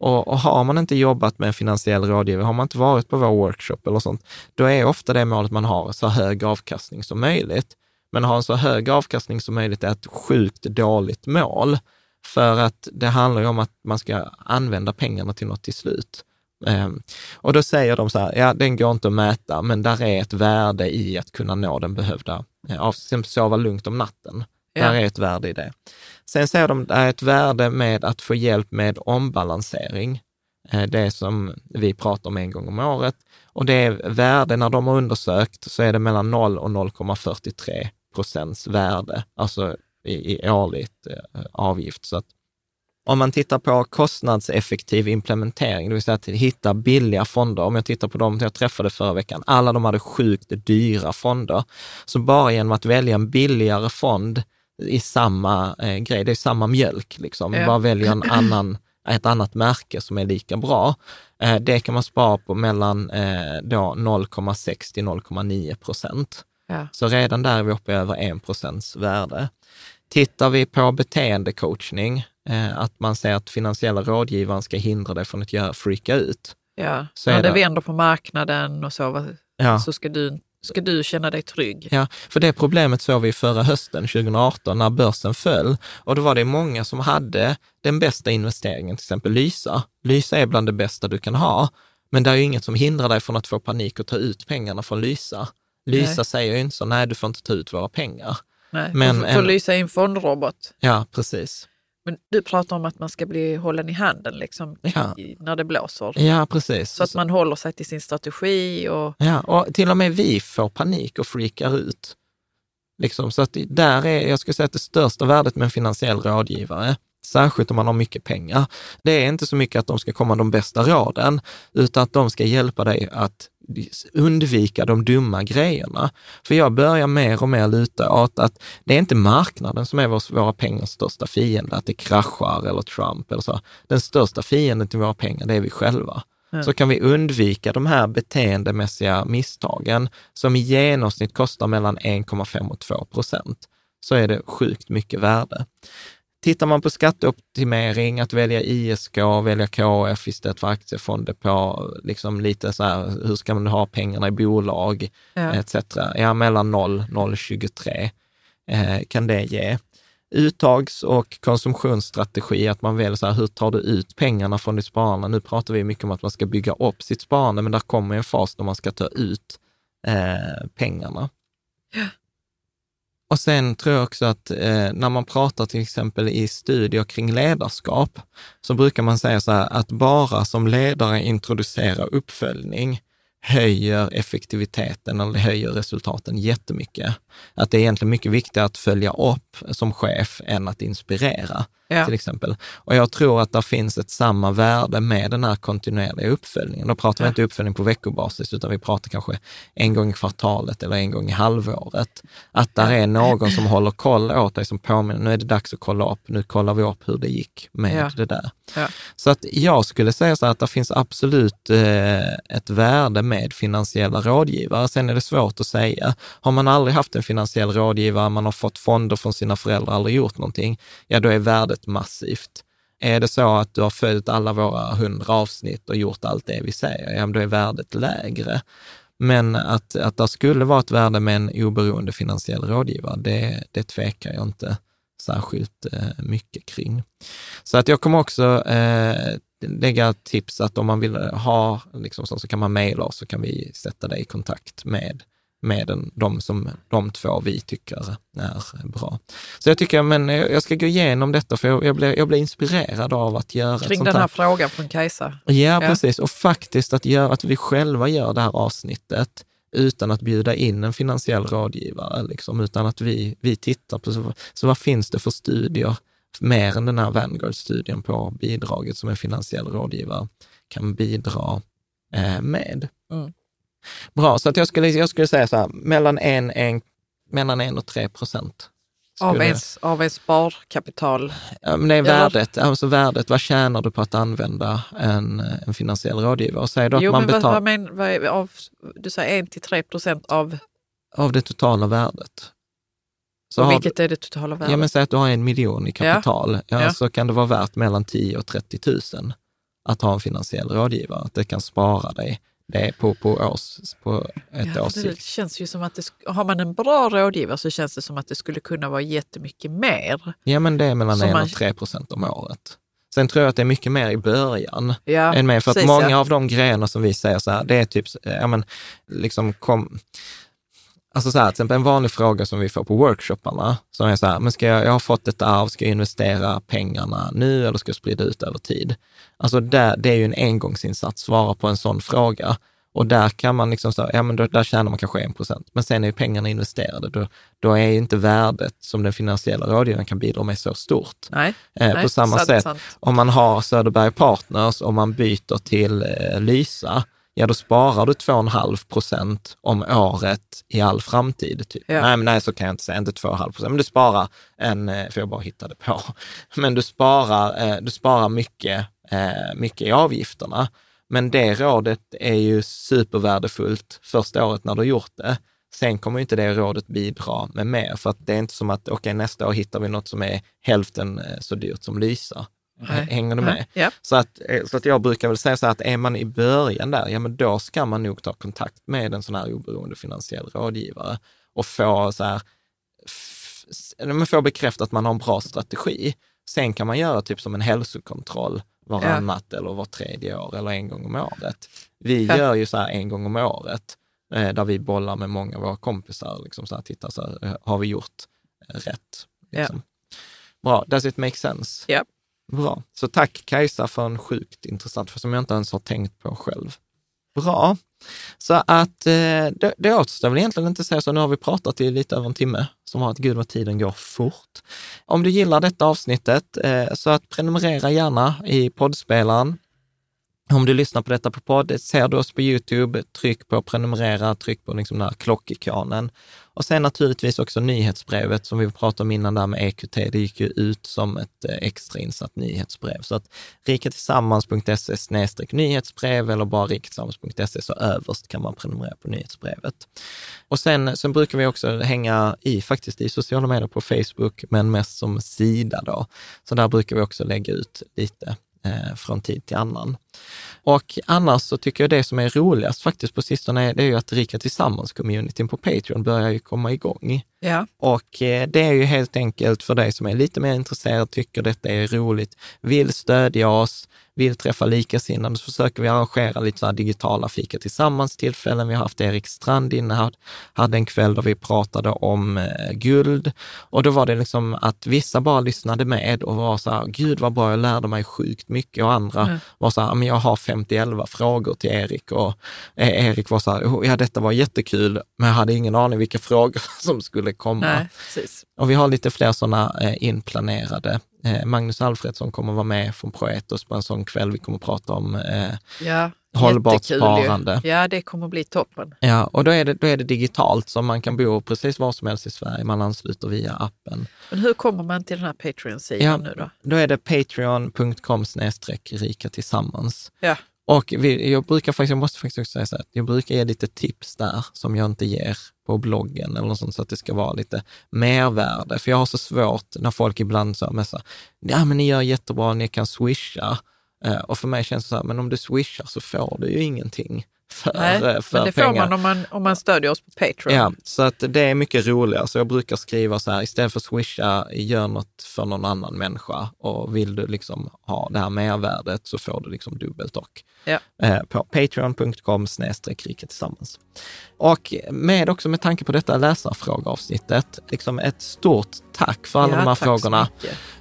A: Och, och har man inte jobbat med en finansiell rådgivare, har man inte varit på vår workshop eller sånt, då är ofta det målet man har så hög avkastning som möjligt. Men att ha en så hög avkastning som möjligt är ett sjukt dåligt mål. För att det handlar ju om att man ska använda pengarna till något till slut. Ehm, och då säger de så här, ja den går inte att mäta, men där är ett värde i att kunna nå den behövda, till exempel sova lugnt om natten.
B: Ja.
A: Där är ett värde i det. Sen säger de, det är ett värde med att få hjälp med ombalansering. Eh, Det som vi pratar om en gång om året. Och det är värde, när de har undersökt, så är det mellan 0 och 0,43 procents värde, alltså i, i årligt eh, avgift. Så att om man tittar på kostnadseffektiv implementering, det vill säga att hitta billiga fonder. Om jag tittar på dem jag träffade förra veckan, alla de hade sjukt dyra fonder. Så bara genom att välja en billigare fond i samma eh, grej, det är samma mjölk, liksom.
B: Ja.
A: bara välja en annan, ett annat märke som är lika bra. Eh, det kan man spara på mellan eh, då 0,6 till 0,9 procent.
B: Ja.
A: Så redan där är vi uppe över 1 procents värde. Tittar vi på beteendecoachning, eh, att man säger att finansiella rådgivaren ska hindra dig från att göra freaka ut.
B: Ja.
A: Så är
B: det
A: det-
B: vänder på marknaden och så,
A: Ja.
B: så ska du, ska du känna dig trygg.
A: Ja, för det problemet såg vi förra hösten, 2018, när börsen föll. Och då var det många som hade den bästa investeringen, till exempel Lysa. Lysa är bland det bästa du kan ha, men det är ju inget som hindrar dig från att få panik och ta ut pengarna från Lysa. Lysa
B: Nej.
A: säger ju inte så, nej du får inte ta ut våra pengar.
B: Nej.
A: Men
B: Men, får
A: en-
B: lysa i en fondrobot.
A: Ja, precis.
B: Men du pratar om att man ska bli hållen i handen liksom,
A: Ja.
B: i, när det blåser.
A: Ja, precis.
B: Så att man håller sig till sin strategi och
A: Ja, och till och med vi får panik och freakar ut. Liksom, så att där är, jag skulle säga att det största värdet med en finansiell rådgivare, särskilt om man har mycket pengar, det är inte så mycket att de ska komma de bästa råden, utan att de ska hjälpa dig att undvika de dumma grejerna. För jag börjar mer och mer luta åt att det är inte marknaden som är vår, våra pengars största fiende, att det kraschar eller Trump eller så. Den största fienden till våra pengar, det är vi själva. Så kan vi undvika de här beteendemässiga misstagen som i genomsnitt kostar mellan 1,5 och 2 procent, så är det sjukt mycket värde. Tittar man på skatteoptimering, att välja ISK, välja KF istället för aktiefonder på liksom lite så här, hur ska man ha pengarna i bolag
B: ja.
A: etc. Ja, mellan 0 0,23 eh, kan det ge. Uttags och konsumtionsstrategi, att man väljer så här, hur tar du ut pengarna från ditt sparande? Nu pratar vi mycket om att man ska bygga upp sitt sparande, men där kommer en fas då man ska ta ut eh, pengarna. Och sen tror jag också att eh, när man pratar till exempel i studier kring ledarskap, så brukar man säga så här att bara som ledare introducera uppföljning höjer effektiviteten eller höjer resultaten jättemycket. Att det är egentligen mycket viktigare att följa upp som chef än att inspirera
B: Ja.
A: till exempel. Och jag tror att det finns ett samma värde med den här kontinuerliga uppföljningen. Då pratar vi
B: Ja.
A: inte uppföljning på veckobasis, utan vi pratar kanske en gång i kvartalet eller en gång i halvåret. Att där är någon som håller koll åt dig, som påminner, nu är det dags att kolla upp, nu kollar vi upp hur det gick med
B: Ja.
A: det där. Så att jag skulle säga så här att det finns absolut eh, ett värde med finansiella rådgivare. Sen är det svårt att säga. Har man aldrig haft en finansiell rådgivare, man har fått fonder från sina föräldrar, aldrig gjort någonting, ja då är värdet massivt. Är det så att du har följt alla våra hundra avsnitt och gjort allt det vi säger, ja då är värdet lägre. Men att, att det skulle vara ett värde med en oberoende finansiell rådgivare, det, det tvekar jag inte särskilt eh, mycket kring. Så att jag kommer också eh, lägga tips att om man vill ha liksom så, så kan man mejla oss så kan vi sätta dig i kontakt med med den, de, som, de två vi tycker är bra. Så jag tycker, men jag ska gå igenom detta för jag, jag, blir, jag blir inspirerad av att göra
B: Kring
A: ett
B: den här
A: här.
B: frågan från Kajsa.
A: Ja,
B: Ja.
A: precis. Och faktiskt att göra att vi själva gör det här avsnittet utan att bjuda in en finansiell rådgivare, liksom, utan att vi, vi tittar på, så, så vad finns det för studier, mer än den här Vanguard-studien på bidraget som en finansiell rådgivare kan bidra eh, med.
B: Mm.
A: Bra, så att jag, skulle, jag skulle säga så här, mellan en, en, mellan en och tre procent.
B: Av ens, av ens sparkapital.
A: Ja, det är
B: Eller-
A: värdet, alltså värdet, vad tjänar du på att använda en, en finansiell rådgivare? Och säg då att
B: Jo,
A: man
B: men vad,
A: betalar
B: vad men, vad är, av, du säger 1 till 3 procent av,
A: av det totala värdet. Så
B: och vilket är det totala
A: du,
B: värdet?
A: ja, men säg att du har en miljon i kapital, ja.
B: Ja.
A: så kan det vara värt mellan 10 och 30 000 att ha en finansiell rådgivare. Att det kan spara dig det är på, på, års, på ett
B: Ja,
A: års sikt.
B: det känns ju som att det, har man en bra rådgivare så känns det som att det skulle kunna vara jättemycket mer.
A: Ja, men det är mellan
B: Som
A: 1
B: man-
A: och 3 procent om året. Sen tror jag att det är mycket mer i början
B: Ja,
A: än med, för att
B: precis,
A: många
B: ja.
A: av de grejerna som vi säger så här, det är typ, ja men, liksom kom, alltså så här, till exempel en vanlig fråga som vi får på workshopparna, som är så här, men ska jag, jag har fått ett arv, ska jag investera pengarna nu eller ska jag sprida ut över tid? Alltså där, det är ju en engångsinsats, svara på en sån fråga. Och där kan man liksom säga, ja men då, där tjänar man kanske en procent, men sen är ju pengarna investerade. Då, då är ju inte värdet som den finansiella rådgivaren kan bidra med så stort.
B: Nej,
A: Eh,
B: nej,
A: på samma
B: sant,
A: sätt,
B: sant.
A: om man har Söderberg Partners och man byter till eh, Lysa, ja då sparar du 2,5 procent om året i all framtid. Typ.
B: Ja.
A: Nej, men nej, så kan jag inte säga, inte 2,5 procent, men du sparar en, eh, för jag bara hittade på, men du sparar, eh, du sparar mycket, eh, mycket i avgifterna. Men det rådet är ju supervärdefullt första året när du har gjort det. Sen kommer inte det rådet bidra med mer, för att det är inte som att, okej, nästa år hittar vi något som är hälften så dyrt som Lysa.
B: Nej.
A: Hänger du med?
B: Ja.
A: Så att, eh, så att jag brukar väl säga så här att är man i början där, ja men då ska man nog ta kontakt med en sån här oberoende finansiell rådgivare och få så här, f- få bekräftat att man har en bra strategi. Sen kan man göra typ som en hälsokontroll varannat eller var tredje år eller en gång om året. Vi
B: Ja.
A: gör ju så här en gång om året, eh, där vi bollar med många av våra kompisar, liksom så här, titta så här, har vi gjort eh, rätt? Liksom. Bra, does it make sense?
B: Ja.
A: Bra. Så tack Kajsa för en sjukt intressant, för som jag inte ens har tänkt på själv. Bra. Så att eh, det, det återstår väl egentligen inte att säga så. Nu har vi pratat i lite över en timme, som har att gud vad tiden går fort. Om du gillar detta avsnittet, eh, så att prenumerera gärna i poddspelaren. Om du lyssnar på detta på podd, ser du oss på YouTube, tryck på prenumerera, tryck på liksom den här klockikonen. Och sen naturligtvis också nyhetsbrevet som vi pratade om innan där med EQT. Det gick ju ut som ett eh, extrainsatt nyhetsbrev. Så att rikatillsammans.se nyhetsbrev eller bara riketillsammans.se, så överst kan man prenumerera på nyhetsbrevet. Och sen, sen brukar vi också hänga i faktiskt i sociala medier på Facebook, men mest som sida då. Så där brukar vi också lägga ut lite eh, från tid till annan. Och annars så tycker jag det som är roligast faktiskt på sistone, är- det är ju att Rika Tillsammans-communityn på Patreon börjar ju komma igång.
B: Ja.
A: Och eh, det är ju helt enkelt för dig som är lite mer intresserad, tycker detta är roligt, vill stödja oss, vill träffa likasinnade, så försöker vi arrangera lite så här digitala fika tillsammans tillfällen. Vi har haft Erik Strand inne, hade en kväll där vi pratade om eh, guld och då var det liksom att vissa bara lyssnade med och var så här, gud vad bra, jag lärde mig sjukt mycket och andra
B: Mm.
A: var så här, men jag har 50 frågor till Erik och eh, Erik var så här, "Oh, ja detta var jättekul, men jag hade ingen aning vilka frågor som skulle komma.
B: Nej.
A: Och vi har lite fler sådana eh, inplanerade. Eh, Magnus Alfredsson kommer vara med från Proetos på en sån kväll. Vi kommer prata om eh,
B: Ja,
A: Hållbart
B: jättekul ju.
A: sparande.
B: Ja, det kommer bli toppen.
A: Ja, och då är, det, då är det digitalt, så man kan bo precis var som helst i Sverige. Man ansluter via appen.
B: Men hur kommer man till den här Patreon-sidan
A: Ja,
B: nu då?
A: då är det patreon.com rika tillsammans.
B: Ja,
A: och vi, jag brukar faktiskt, jag måste faktiskt också säga så här, jag brukar ge lite tips där som jag inte ger på bloggen eller något sånt, så att det ska vara lite mervärde. För jag har så svårt när folk ibland så här, ja men ni gör jättebra, ni kan swisha. Eh, och för mig känns det så här, men om du swishar så får du ju ingenting för,
B: Nej,
A: för
B: men det
A: pengar.
B: får man om, man om man stödjer oss på Patreon.
A: Ja, så att det är mycket roligare. Så jag brukar skriva så här, istället för att swisha, gör något för någon annan människa. Och vill du liksom ha det här mervärdet så får du liksom dubbelt och.
B: Ja.
A: Eh, på patreon.com snedstreck tillsammans. Och med också med tanke på detta läsarfrågeavsnittet, liksom ett stort tack för alla
B: Ja,
A: de här
B: tack
A: frågorna.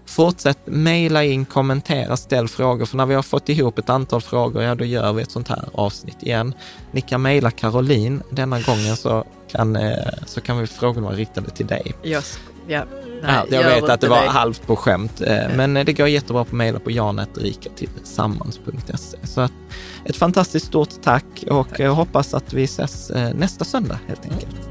A: Fortsätt mejla in, kommentera, ställ frågor. För när vi har fått ihop ett antal frågor, ja då gör vi ett sånt här avsnitt igen. Ni kan mejla Caroline. Denna gången så kan, eh, så kan vi frågorna vara riktade till dig.
B: Just, ja. Nej,
A: Ja, jag vet att det var halvt på skämt, eh, men det går jättebra på mejla på janetrikatillsammans.se. Så ett fantastiskt stort tack och jag hoppas att vi ses eh, nästa söndag helt enkelt.